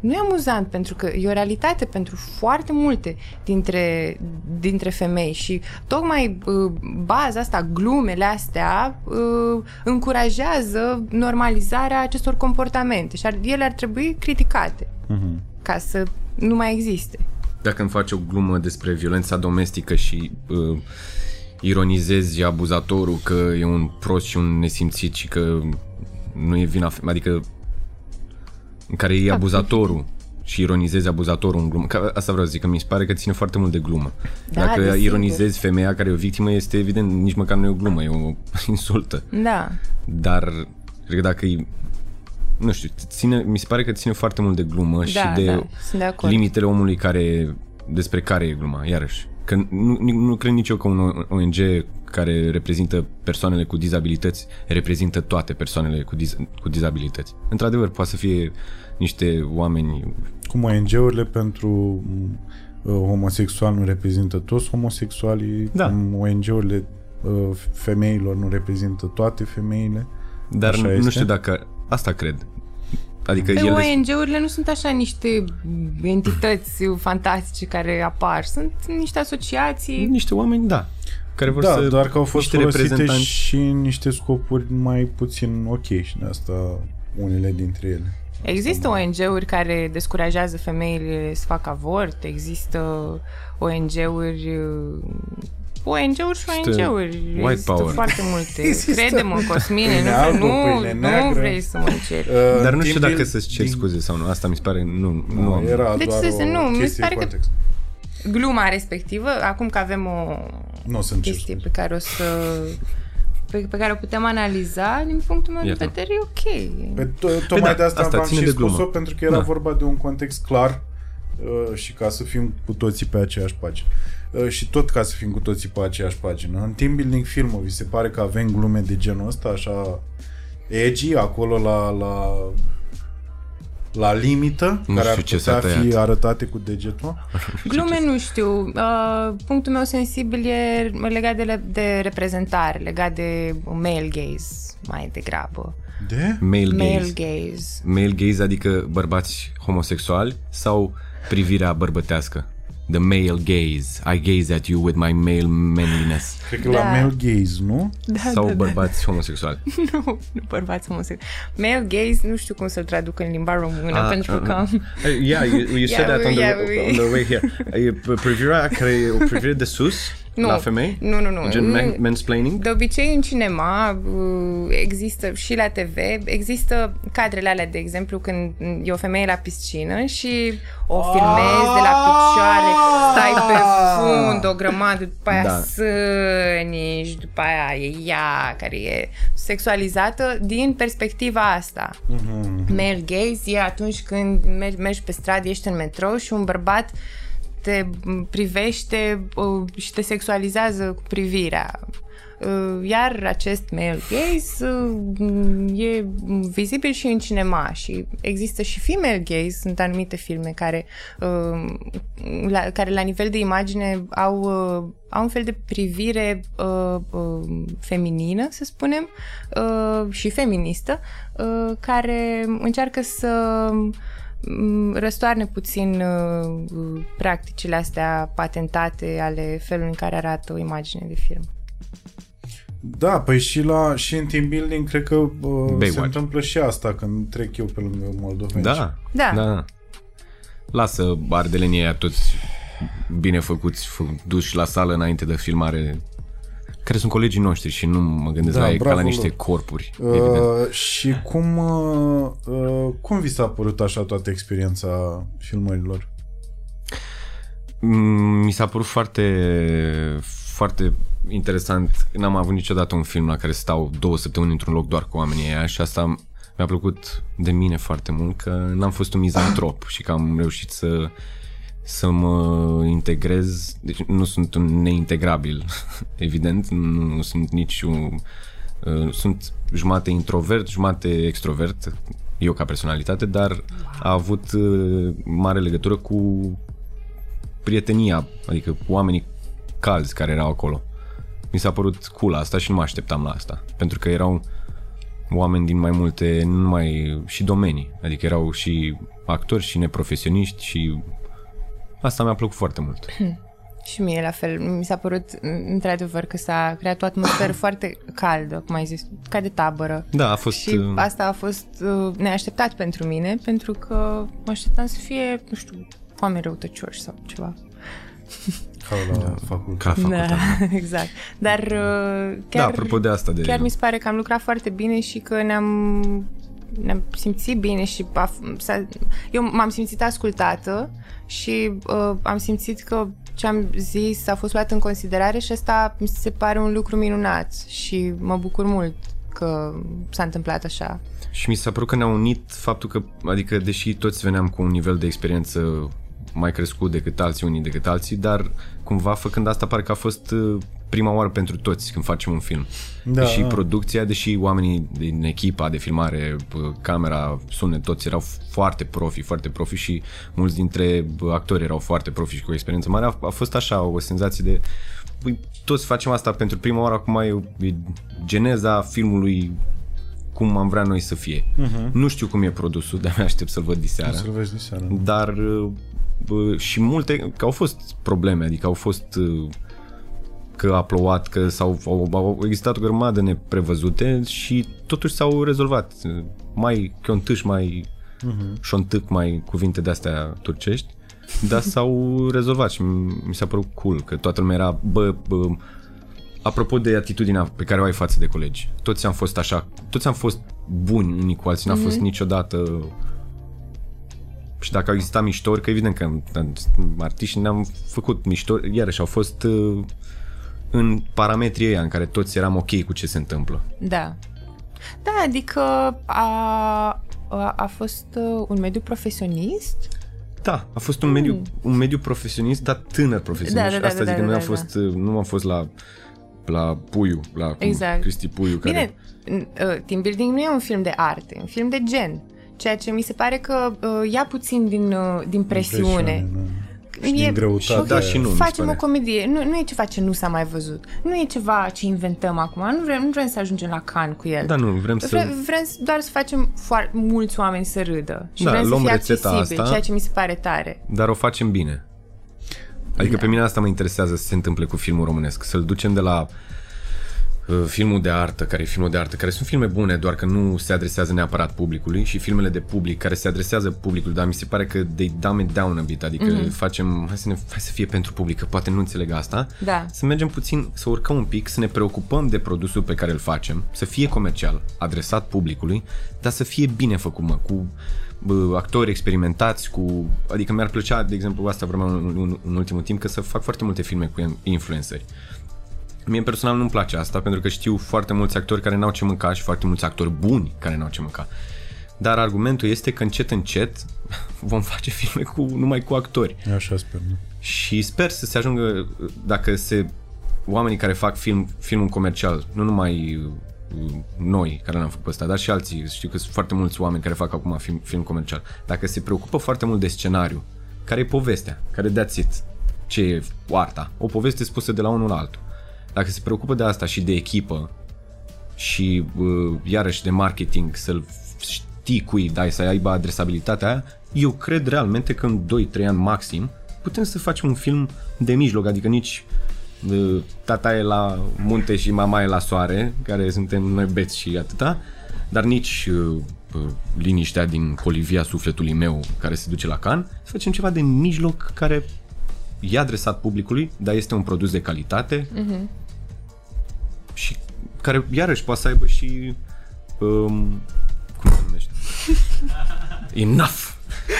nu e amuzant pentru că e o realitate pentru foarte multe dintre, dintre femei și tocmai uh, baza asta, glumele astea uh, încurajează normalizarea acestor comportamente și ar, ele ar trebui criticate Mhm. ca să nu mai existe. Dacă îmi faci o glumă despre violența domestică și uh, ironizezi abuzatorul că e un prost și un nesimțit și că nu e vina, fe- adică în care e abuzatorul și ironizezi abuzatorul în glumă. Că asta vreau să zic, că mi se pare că ține foarte mult de glumă. Da, Dacă desigur. ironizezi femeia care e o victimă, este evident, nici măcar nu e o glumă, e o insultă. Da. Dar cred că dacă e nu știu, ține, mi se pare că ține foarte mult de glumă și Da, de da, sunt de acord. limitele omului care despre care e gluma, iarăși. Că nu, nu, nu cred nici eu că un ONG care reprezintă persoanele cu dizabilități reprezintă toate persoanele cu, diz, cu dizabilități. Într-adevăr, poate să fie niște oameni... Cum ONG-urile pentru uh, homosexuali nu reprezintă toți homosexualii, Da. cum ONG-urile uh, femeilor nu reprezintă toate femeile. Dar Așa nu, nu este? știu dacă... Asta cred. Adică Pe ele... ONG-urile nu sunt așa niște entități fantastice care apar. Sunt niște asociații. Niște oameni, da, care vor Da, să... doar că au fost niște folosite reprezentanți. și în niște scopuri mai puțin ok și de asta unele dintre ele. Există ONG-uri care descurajează femeile să facă avort, există ONG-uri ONG-uri și Există ONG-uri. white Există power. foarte multe. Există Crede-mă, Cosmine, pâine nu, albă, nu, pâine nu neagră. vrei să mă încerci. Uh, Dar nu din știu dacă bil- să-ți cer din- scuze sau nu. Asta mi se pare... Nu, nu Nu, am. era Deci doar să se- o nu, mi se chestie pare că- context. Gluma respectivă, acum că avem o Nu o să-mi cer chestie scuze. pe care o să pe, pe care o putem analiza, din punctul meu Iată. de vedere, e ok. Pe to- tocmai da, de asta asta v-am ține și de spus-o, glumă. pentru că era Da. vorba de un context clar uh, și ca să fim cu toții pe aceeași pagină. Uh, și tot ca să fim cu toții pe aceeași pagină. În team building filmul, vi se pare că avem glume de genul ăsta, așa edgy, acolo la, la, la limită, Nu care ar știu ce s-a putea fi tăiat. arătate cu degetul? Glume nu știu. Uh, punctul meu sensibil e legat de, le- de reprezentare, legat de male gaze mai degrabă. De? Male Male gaze. gaze. Male gaze adică bărbați homosexuali sau privirea bărbătească? The male gaze. I gaze at you with my male manliness. Cred că Da. la male gaze, nu? Da, sau da, da. bărbați homosexuali. Nu, nu bărbați homosexuali. Male gaze, nu știu cum să-l traduc în limba română, Ah, pentru ah, că am... Uh, yeah, you, you said Yeah, that on the, yeah, we- on the way here. E p- privirea care e o privire de sus Nu. la femei? Nu, nu, nu. Gen man, Nu. mansplaining? De obicei în cinema uh, există și la TV, există cadrele alea, de exemplu, când e o femeie la piscină și o filmezi de la picioare, stai pe fund o grămadă, după aia Da. sâni și după aia e ea care e sexualizată din perspectiva asta. Male gaze e atunci când mergi, mergi pe stradă, ești în metrou și un bărbat te privește uh, și te sexualizează cu privirea. Uh, Iar acest male gaze uh, e vizibil și în cinema și există și female gaze, sunt anumite filme care, uh, la, care la nivel de imagine au, uh, au un fel de privire uh, uh, feminină, să spunem, uh, și feministă, uh, care încearcă să mm, răstoarne puțin uh, practicile astea patentate ale felului în care arată o imagine de film. Da, păi și, la, și în team building cred că uh, se Baywatch. întâmplă și asta când trec eu pe lângă moldoveni. Da. Da. da. Lasă ardelenii aia toți bine făcuți, fă- duși la sală înainte de filmare, care sunt colegii noștri și nu mă gândesc Da, la ei ca bravo la niște lor. corpuri, evident. Uh, și cum, uh, uh, cum vi s-a părut așa toată experiența filmărilor? Mm, Mi s-a părut foarte, foarte interesant. N-am avut niciodată un film la care stau două săptămâni într-un loc doar cu oamenii aia și asta mi-a plăcut de mine foarte mult că n-am fost un mizantrop și că am reușit să să mă integrez, deci nu sunt un neintegrabil, evident, nu, nu sunt nici un, uh, sunt jumate introvert, jumate extrovert, eu ca personalitate, dar a avut uh, mare legătură cu prietenia, adică cu oamenii calzi care erau acolo. Mi s-a părut cool asta și nu mă așteptam la asta, pentru că erau oameni din mai multe, nu numai și domenii, adică erau și actori și neprofesioniști și asta mi-a plăcut foarte mult. Și mie la fel. Mi s-a părut, într-adevăr, că s-a creat o atmosferă foarte caldă, cum ai zis, ca de tabără. Da, a fost... Și uh, asta a fost uh, neașteptat pentru mine, pentru că mă așteptam să fie, nu știu, oameni răutăcioși sau ceva. Ca la facultate. Ca facultate. Da, exact. Dar uh, chiar, Da, apropo de asta de... chiar mi se pare că am lucrat foarte bine și că ne-am ne-am simțit bine și a, s-a, eu m-am simțit ascultată și uh, am simțit că ce am zis a fost luat în considerare și asta mi se pare un lucru minunat și mă bucur mult că s-a întâmplat așa. Și mi s-a părut că ne-a unit faptul că, adică deși toți veneam cu un nivel de experiență mai crescut decât alții, unii decât alții, dar cumva făcând asta pare că a fost uh, prima oară pentru toți când facem un film. Da, deși da. producția, deși oamenii din echipa de filmare, bă, camera, sunet, toți erau foarte profi, foarte profi și mulți dintre bă, actori erau foarte profi și cu experiență mare, a, a fost așa o senzație de băi, toți facem asta pentru prima oară, acum e, e geneza filmului cum am vrea noi să fie. Uh-huh. Nu știu cum e produsul, de-abia aștept să-l văd diseară. Să-l vezi diseară. Dar bă, și multe, că au fost probleme, adică au fost uh, că a plouat, că s-au, au, au existat o grămadă neprevăzute și totuși s-au rezolvat. Mai chiontâș, mai uh-huh. șontâc, mai cuvinte de-astea turcești, dar s-au rezolvat și mi s-a părut cool că toată lumea era, bă, bă apropo de atitudinea pe care o ai față de colegi, toți am fost așa, toți am fost buni unii cu alții, n-a fost niciodată și dacă au existat miștori, că evident că artiști ne-am făcut miștori, iarăși au fost uh, în parametrii ăia în care toți eram ok cu ce se întâmplă. Da. Da, adică a, a, a fost uh, un mediu profesionist Da, a fost un mediu, un mediu profesionist, dar tânăr profesionist. Da, da, da, Asta da, zic că da, nu am da, fost, nu am fost la la Puiu, la cum, Exact. Cristi Puiu, care... Bine, n- uh, Team Building nu e un film de arte, e un film de gen. Ceea ce mi se pare că uh, ia puțin din, uh, din presiune. da. Și din greutate. Da, și nu, mi se Facem pare. o comedie. Nu, nu e ceva ce nu s-a mai văzut. Nu e ceva ce inventăm acum. Nu vrem, nu vrem să ajungem la can cu el. Da, nu, vrem să... Vrem, vrem să- doar să facem foarte mulți oameni să râdă. Și Da, vrem să luăm fie rețeta accesibil, asta. ceea ce mi se pare tare. Dar o facem bine. Adică Da. pe mine asta mă interesează să se întâmple cu filmul românesc. Să-l ducem de la uh, filmul de artă, care e filmul de artă, care sunt filme bune, doar că nu se adresează neapărat publicului și filmele de public care se adresează publicului, dar mi se pare că they dumb it down a bit, adică mm-hmm. facem, hai să, ne, hai să fie pentru public, că poate nu înțeleg asta, Da. să mergem puțin, să urcăm un pic, să ne preocupăm de produsul pe care îl facem, să fie comercial, adresat publicului, dar să fie bine făcut, mă, cu bă, actori experimentați, cu... Adică mi-ar plăcea, de exemplu, asta vreau în, în, în ultimul timp, că să fac foarte multe filme cu influenceri. Mie personal nu-mi place asta, pentru că știu foarte mulți actori care n-au ce mânca și foarte mulți actori buni care n-au ce mânca. Dar argumentul este că încet, încet vom face filme cu, numai cu actori. Eu așa sper, nu? Și sper să se ajungă, dacă se oamenii care fac film, filmul comercial, nu numai uh, noi care l-am făcut pe ăsta, dar și alții, știu că sunt foarte mulți oameni care fac acum film, film comercial, dacă se preocupă foarte mult de scenariu, care e povestea, care that's it, ce e arta, o poveste spusă de la unul la altul. Dacă se preocupă de asta și de echipă și uh, iarăși de marketing, să-l știi cui dai, să aibă adresabilitatea aia, eu cred realmente că în 2-3 ani maxim putem să facem un film de mijloc, adică nici uh, tata e la munte și mama e la soare, care suntem noi beți și atâta, dar nici uh, uh, liniștea din colivia sufletului meu care se duce la can, să facem ceva de mijloc care e adresat publicului, dar este un produs de calitate și care iarăși poate să aibă și um, cum se numește? Enough!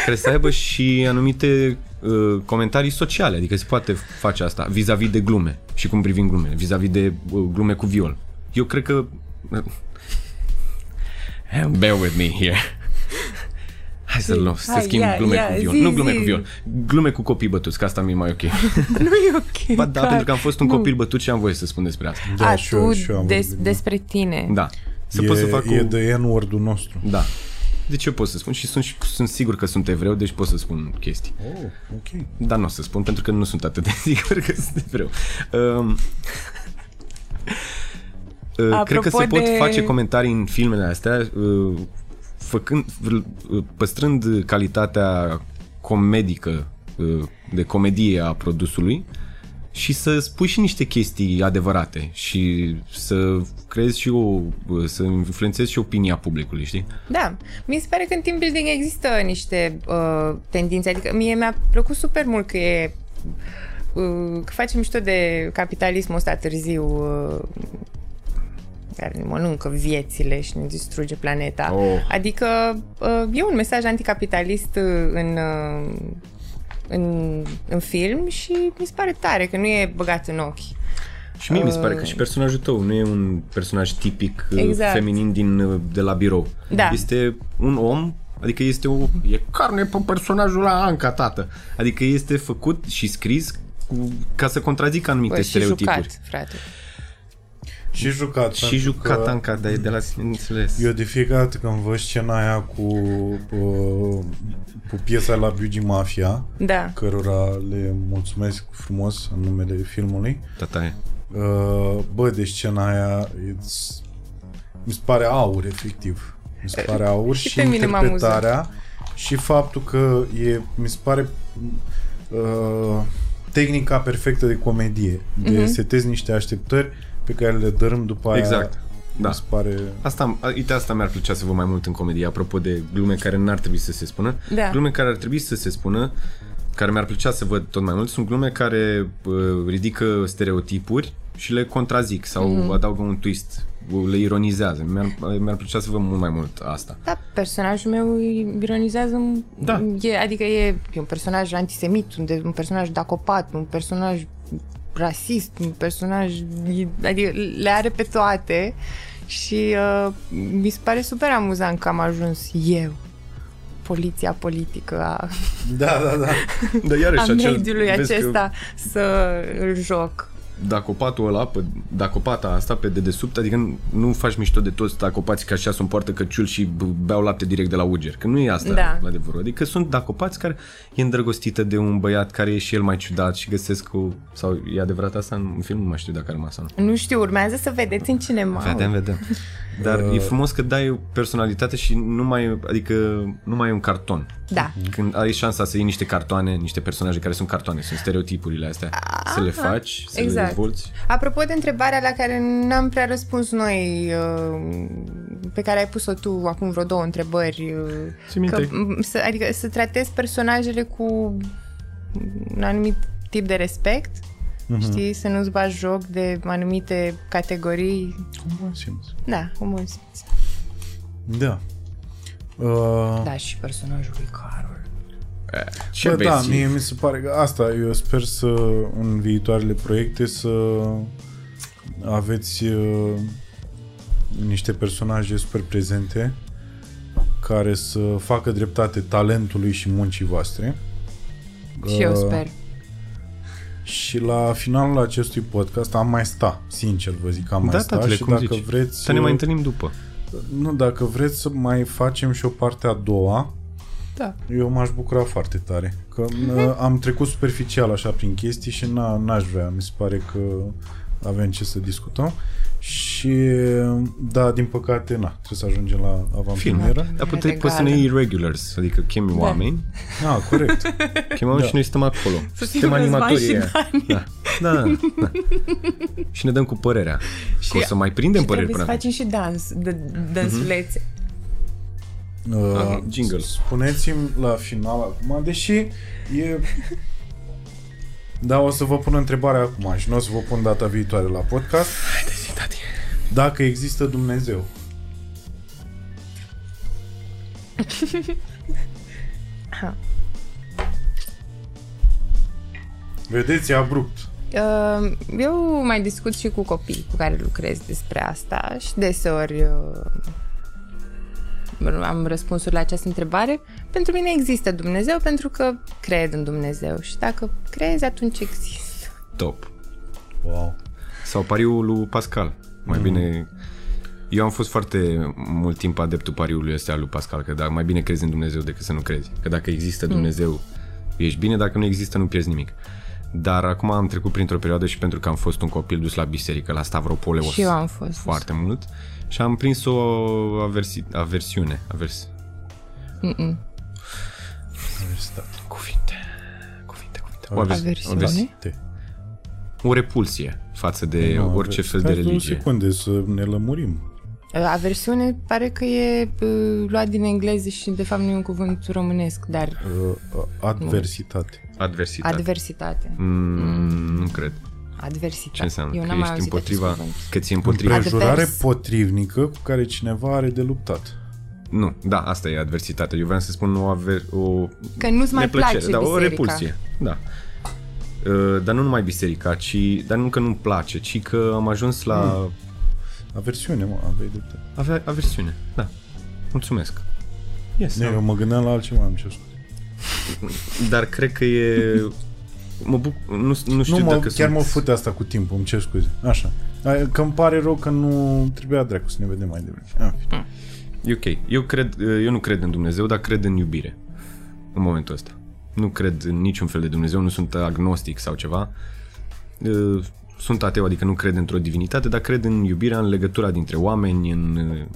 Care să aibă și anumite uh, comentarii sociale, adică se poate face asta vis-a-vis de glume și cum privim glume, vis-a-vis de uh, glume cu viol. Eu cred că uh, bear with me here. Hai să, luăm, să Hai, schimb ia, glume ia, cu viol. zi, nu glume zi. cu viol. Glume cu copii bătuți, că asta mi-e mai ok. nu e ok. ba da, clar. pentru că am fost un Nu. copil bătut și am voie să spun despre asta. Da, A, și eu- tu și eu am des, vorbit, da. despre tine. Da. Să e, pot să fac e o... de N-word-ul nostru. Da. De ce pot să spun? Și sunt, și sunt sigur că sunt evreu, deci pot să spun chestii. Oh, ok. Dar nu o să spun, pentru că nu sunt atât de sigur că sunt evreu. Um, uh, cred că se Apropo pot de- face comentarii în filmele astea, uh, făcând, uh, păstrând calitatea comedică, uh, de comedie a produsului și să spui și niște chestii adevărate și să creezi și o, să influențezi și opinia publicului, știi? Da, mi se pare că în team building există niște uh, tendințe, adică mie mi-a plăcut super mult că e uh, că facem mișto de capitalismul ăsta târziu uh, care ne mănâncă viețile și ne distruge planeta. Oh. Adică uh, e un mesaj anticapitalist uh, în, uh, în, în film și mi se pare tare că nu e băgat în ochi. Și mie mi se pare că și personajul tău nu e un personaj tipic Exact. exact. feminin din, uh, de la birou. Da. Este un om, adică este o... E carne pe personajul la Anca, tată. Adică este făcut și scris cu, ca să contrazică anumite Bă, și stereotipuri. jucat, frate. Și jucat. Și pentru jucat că Anca, dar e de la sine înțeles. Eu de fiecare dată când văd scena aia cu, uh, cu piesa la Beauty Mafia, Da. cărora le mulțumesc frumos în numele filmului, Tata e. uh, bă, de scena aia it's, mi se pare aur, efectiv. Mi se pare aur Și și, pe mine m-a interpretarea și faptul că e, mi se pare uh, tehnica perfectă de comedie, de Mhm. uh-huh. setezi niște așteptări pe care le dărâm după aia. Exact. Da. Mi se pare... Asta, a- uite, asta mi-ar plăcea să văd mai mult în comedie, apropo de glume care n-ar trebui să se spună. Da. Glume care ar trebui să se spună, care mi-ar plăcea să văd tot mai mult, sunt glume care uh, ridică stereotipuri și le contrazic sau Mhm. mm-hmm. adaugă un twist, le ironizează. Mi-ar, mi-ar plăcea să văd mult mai mult asta. Da, personajul meu ironizează, Da. e, adică e, e un personaj antisemit, un, de, un personaj dacopat, un personaj rasist, un personaj, e- adică le are pe toate și uh, mi se pare super amuzant că am ajuns eu, poliția politică a, Da, da, da. Dar iarăși, a acel, mediului vezi că acesta să îl joc. Dacopatul ăla, pe, dacopata asta pe dedesubt, adică nu faci mișto de toți dacopații ca așa sunt poartă căciul și b- beau lapte direct de la uger. Că nu e asta Da. la adevărul. Adică sunt dacopați care e îndrăgostită de un băiat care e și el mai ciudat și găsesc o... Sau e adevărat asta în film? Nu mai știu dacă a rămas sau nu. Nu știu, urmează să vedeți în cinema. Vedem, vedem. Dar e frumos că dai o personalitate și nu mai, adică nu mai e un carton. Da. Când ai șansa să iei niște cartoane, niște personaje care sunt cartoane, sunt stereotipurile astea, să le faci, să le exact. Dezvolți. Apropo de întrebarea la care n-am prea răspuns noi, uh, pe care ai pus-o tu acum vreo două întrebări, uh, Ții minte. că, m, să, adică să tratezi personajele cu un anumit tip de respect, Mhm. știi, să nu-ți bagi joc de anumite categorii. Cum bun simț. Da, cum bun simț. Da. Uh, Da, și personajul lui Carol. Ce Bă, da, vezi? mie mi se pare că asta, eu sper să în viitoarele proiecte să aveți uh, niște personaje super prezente care să facă dreptate talentului și muncii voastre. Și eu Uh, sper. Și la finalul acestui podcast am mai sta, sincer vă zic, am mai Da, sta tatăle, și cum dacă zici. vreți Să ne mai întâlnim după. nu, dacă vreți să mai facem și o parte a doua, Da. eu m-aș bucura foarte tare. Că uh, am trecut superficial așa prin chestii și n- n-aș vrea. Mi se pare că avem ce să discutăm. Și da, din păcate, na, trebuie să ajungem la avantpremieră. Dar Legală. puteți poți să ne iei regulars, adică chemi oameni, Ah, corect. chemi oameni și noi stăm acolo. Să Suntem fim animatorii Răzvan ăia. și Dani. Da. Da, da, da. Și ne dăm cu părerea. Și o să mai prindem și păreri trebuie până să facem și dans, de, dansulețe. Uh, Ah, jingle. Spuneți-mi la final acum, deși e... Da, o să vă pun întrebarea acum și nu o să vă pun data viitoare la podcast. Haideți, tati. Dacă există Dumnezeu. Vedeți, e abrupt. Uh, Eu mai discut și cu copii cu care lucrez despre asta și deseori uh, am răspunsuri la această întrebare. Pentru mine există Dumnezeu pentru că cred în Dumnezeu și dacă crezi, atunci există. Top. Wow. Sau pariul lui Pascal. Mai mm. bine... Eu am fost foarte mult timp adeptul pariului ăsta al lui Pascal, că da, mai bine crezi în Dumnezeu decât să nu crezi. Că dacă există Dumnezeu, mm. ești bine, dacă nu există, nu pierzi nimic. Dar acum am trecut printr-o perioadă și pentru că am fost un copil dus la biserică, la Stavropole, Și eu am fost. foarte mult și am prins o aversi, aversiune. Avers... Mm-mm. Universitate. Cuvinte. Cuvinte, cuvinte. O, avers... Aversiune? avers- o repulsie față de Nu, orice fel de stai două religie. secunde să ne lămurim. Aversiune pare că e uh, luat din engleză și de fapt nu e un cuvânt românesc, dar Uh, adversitate. Adversitate. adversitate. mm, nu cred. Adversitate. Ce înseamnă? Eu că n-am mai ești auzit împotriva, acest cuvânt. că ți-e împotriva... Advers. Prejurare potrivnică cu care cineva are de luptat. Nu, da, asta e adversitatea. Eu vreau să spun o, aver, o Că nu-ți mai neplăcere, place da, o biserica. repulsie. Da. Uh, dar nu numai biserica, ci, dar nu că nu-mi place, ci că am ajuns la Hmm. Aversiune, mă, aveai dreptate. avea aversiune. Da. Mulțumesc. Yes, Ne, eu mă gândeam la altceva, am ce spus. Dar cred că e... Mă buc... Nu, nu știu Nu, mă, dacă chiar sunt... mă fute asta cu timpul, îmi cer scuze. Așa. Ai- Că îmi pare rău că nu trebuia dracu să ne vedem mai devreme. Ah, în fine. E ok. Eu, cred, eu nu cred în Dumnezeu, dar cred în iubire. În momentul ăsta. Nu cred în niciun fel de Dumnezeu, nu sunt agnostic sau ceva. Uh, Sunt ateu, adică nu cred într-o divinitate, dar cred în iubirea, în legătura dintre oameni, în... uh,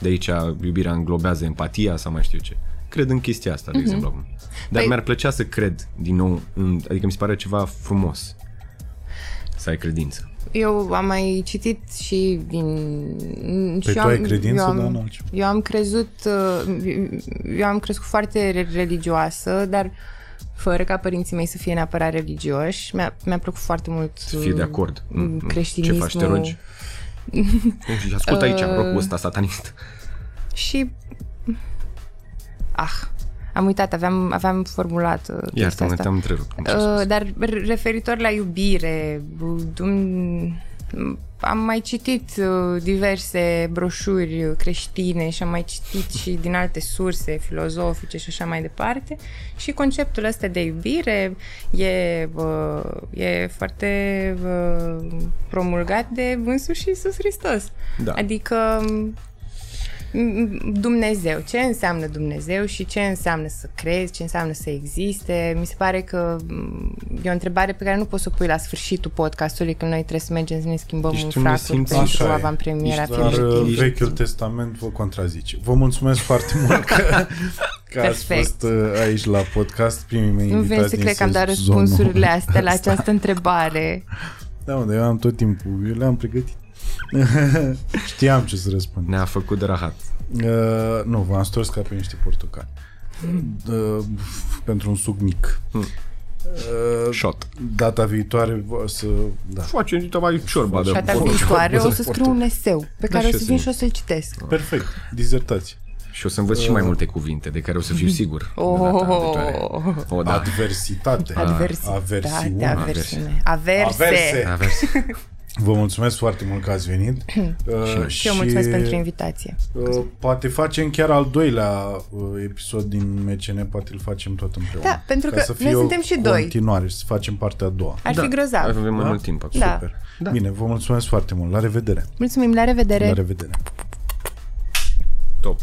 De aici iubirea înglobează empatia sau mai știu eu ce. Cred în chestia asta, de exemplu. acum. Dar Păi- mi-ar plăcea să cred din nou, în, adică mi se pare ceva frumos să ai credință. Eu am mai citit și din... Păi și tu eu am, ai credință, eu am, dar nu altceva. Eu am crezut... uh, Eu am crescut foarte re- religioasă, dar fără ca părinții mei să fie neapărat religioși. Mi-a, mi-a plăcut foarte mult Să fie de acord. mm, Mm, creștinismul. Ce faci, te rogi? Și ascultă aici, Uh, rocul ăsta satanist. Și... Ah, am uitat, aveam, aveam formulat uh, chestia Iartă-mă, asta. te-am întrerupt. îmi cer Uh, scuze. dar referitor la iubire, dum- am mai citit uh, diverse broșuri creștine și am mai citit și din alte surse filozofice și așa mai departe și conceptul ăsta de iubire e, uh, e foarte uh, promulgat de însuși Iisus Hristos. Da. Adică m- Dumnezeu, ce înseamnă Dumnezeu și ce înseamnă să crezi, ce înseamnă să existe. Mi se pare că m, e o întrebare pe care nu poți să o pui la sfârșitul podcastului când noi trebuie să mergem să ne schimbăm Ești un un fracuri nesimțit. pentru Așa e. avantpremiera Ești Dar filmului. uh, Ești- Vechiul Testament vă contrazice. Vă mulțumesc foarte mult că, că ați Perfect. fost uh, aici la podcast, primii mei Nu invitați vin să din cred că am dat sezonul răspunsurile astea la ăsta. această întrebare. Da, mă, dar eu am tot timpul, eu le-am pregătit. Știam ce să răspund. Ne-a făcut de rahat. Uh, nu, v-am stors ca pe niște portocali. Uh, pentru un suc mic. Mm. Uh, Shot. data viitoare o să... Da. Facem uite mai ciorba de Data Porto- viitoare o să Porto- scriu un eseu pe care și o eu să să vin vin. și o să-l citesc. Perfect. Dizertație. Și o să învăț și mai multe cuvinte de care o să fiu sigur. de data viitoare. Oh, O, da. Adversitate. adversitate, Aversiune. aversiune. Averse. Averse. Avers. Vă mulțumesc foarte mult că ați venit. Uh, Și eu mulțumesc pentru invitație. Uh, poate facem chiar al doilea uh, episod din MCN, poate îl facem tot împreună. Da, pentru Ca că să noi fie o suntem și doi. continuare, să facem partea a doua. Ar fi grozav. Avem mai Da? mult timp acum. Da. Super. Bine, vă mulțumesc foarte mult. La revedere. Mulțumim, la revedere! La revedere. Top.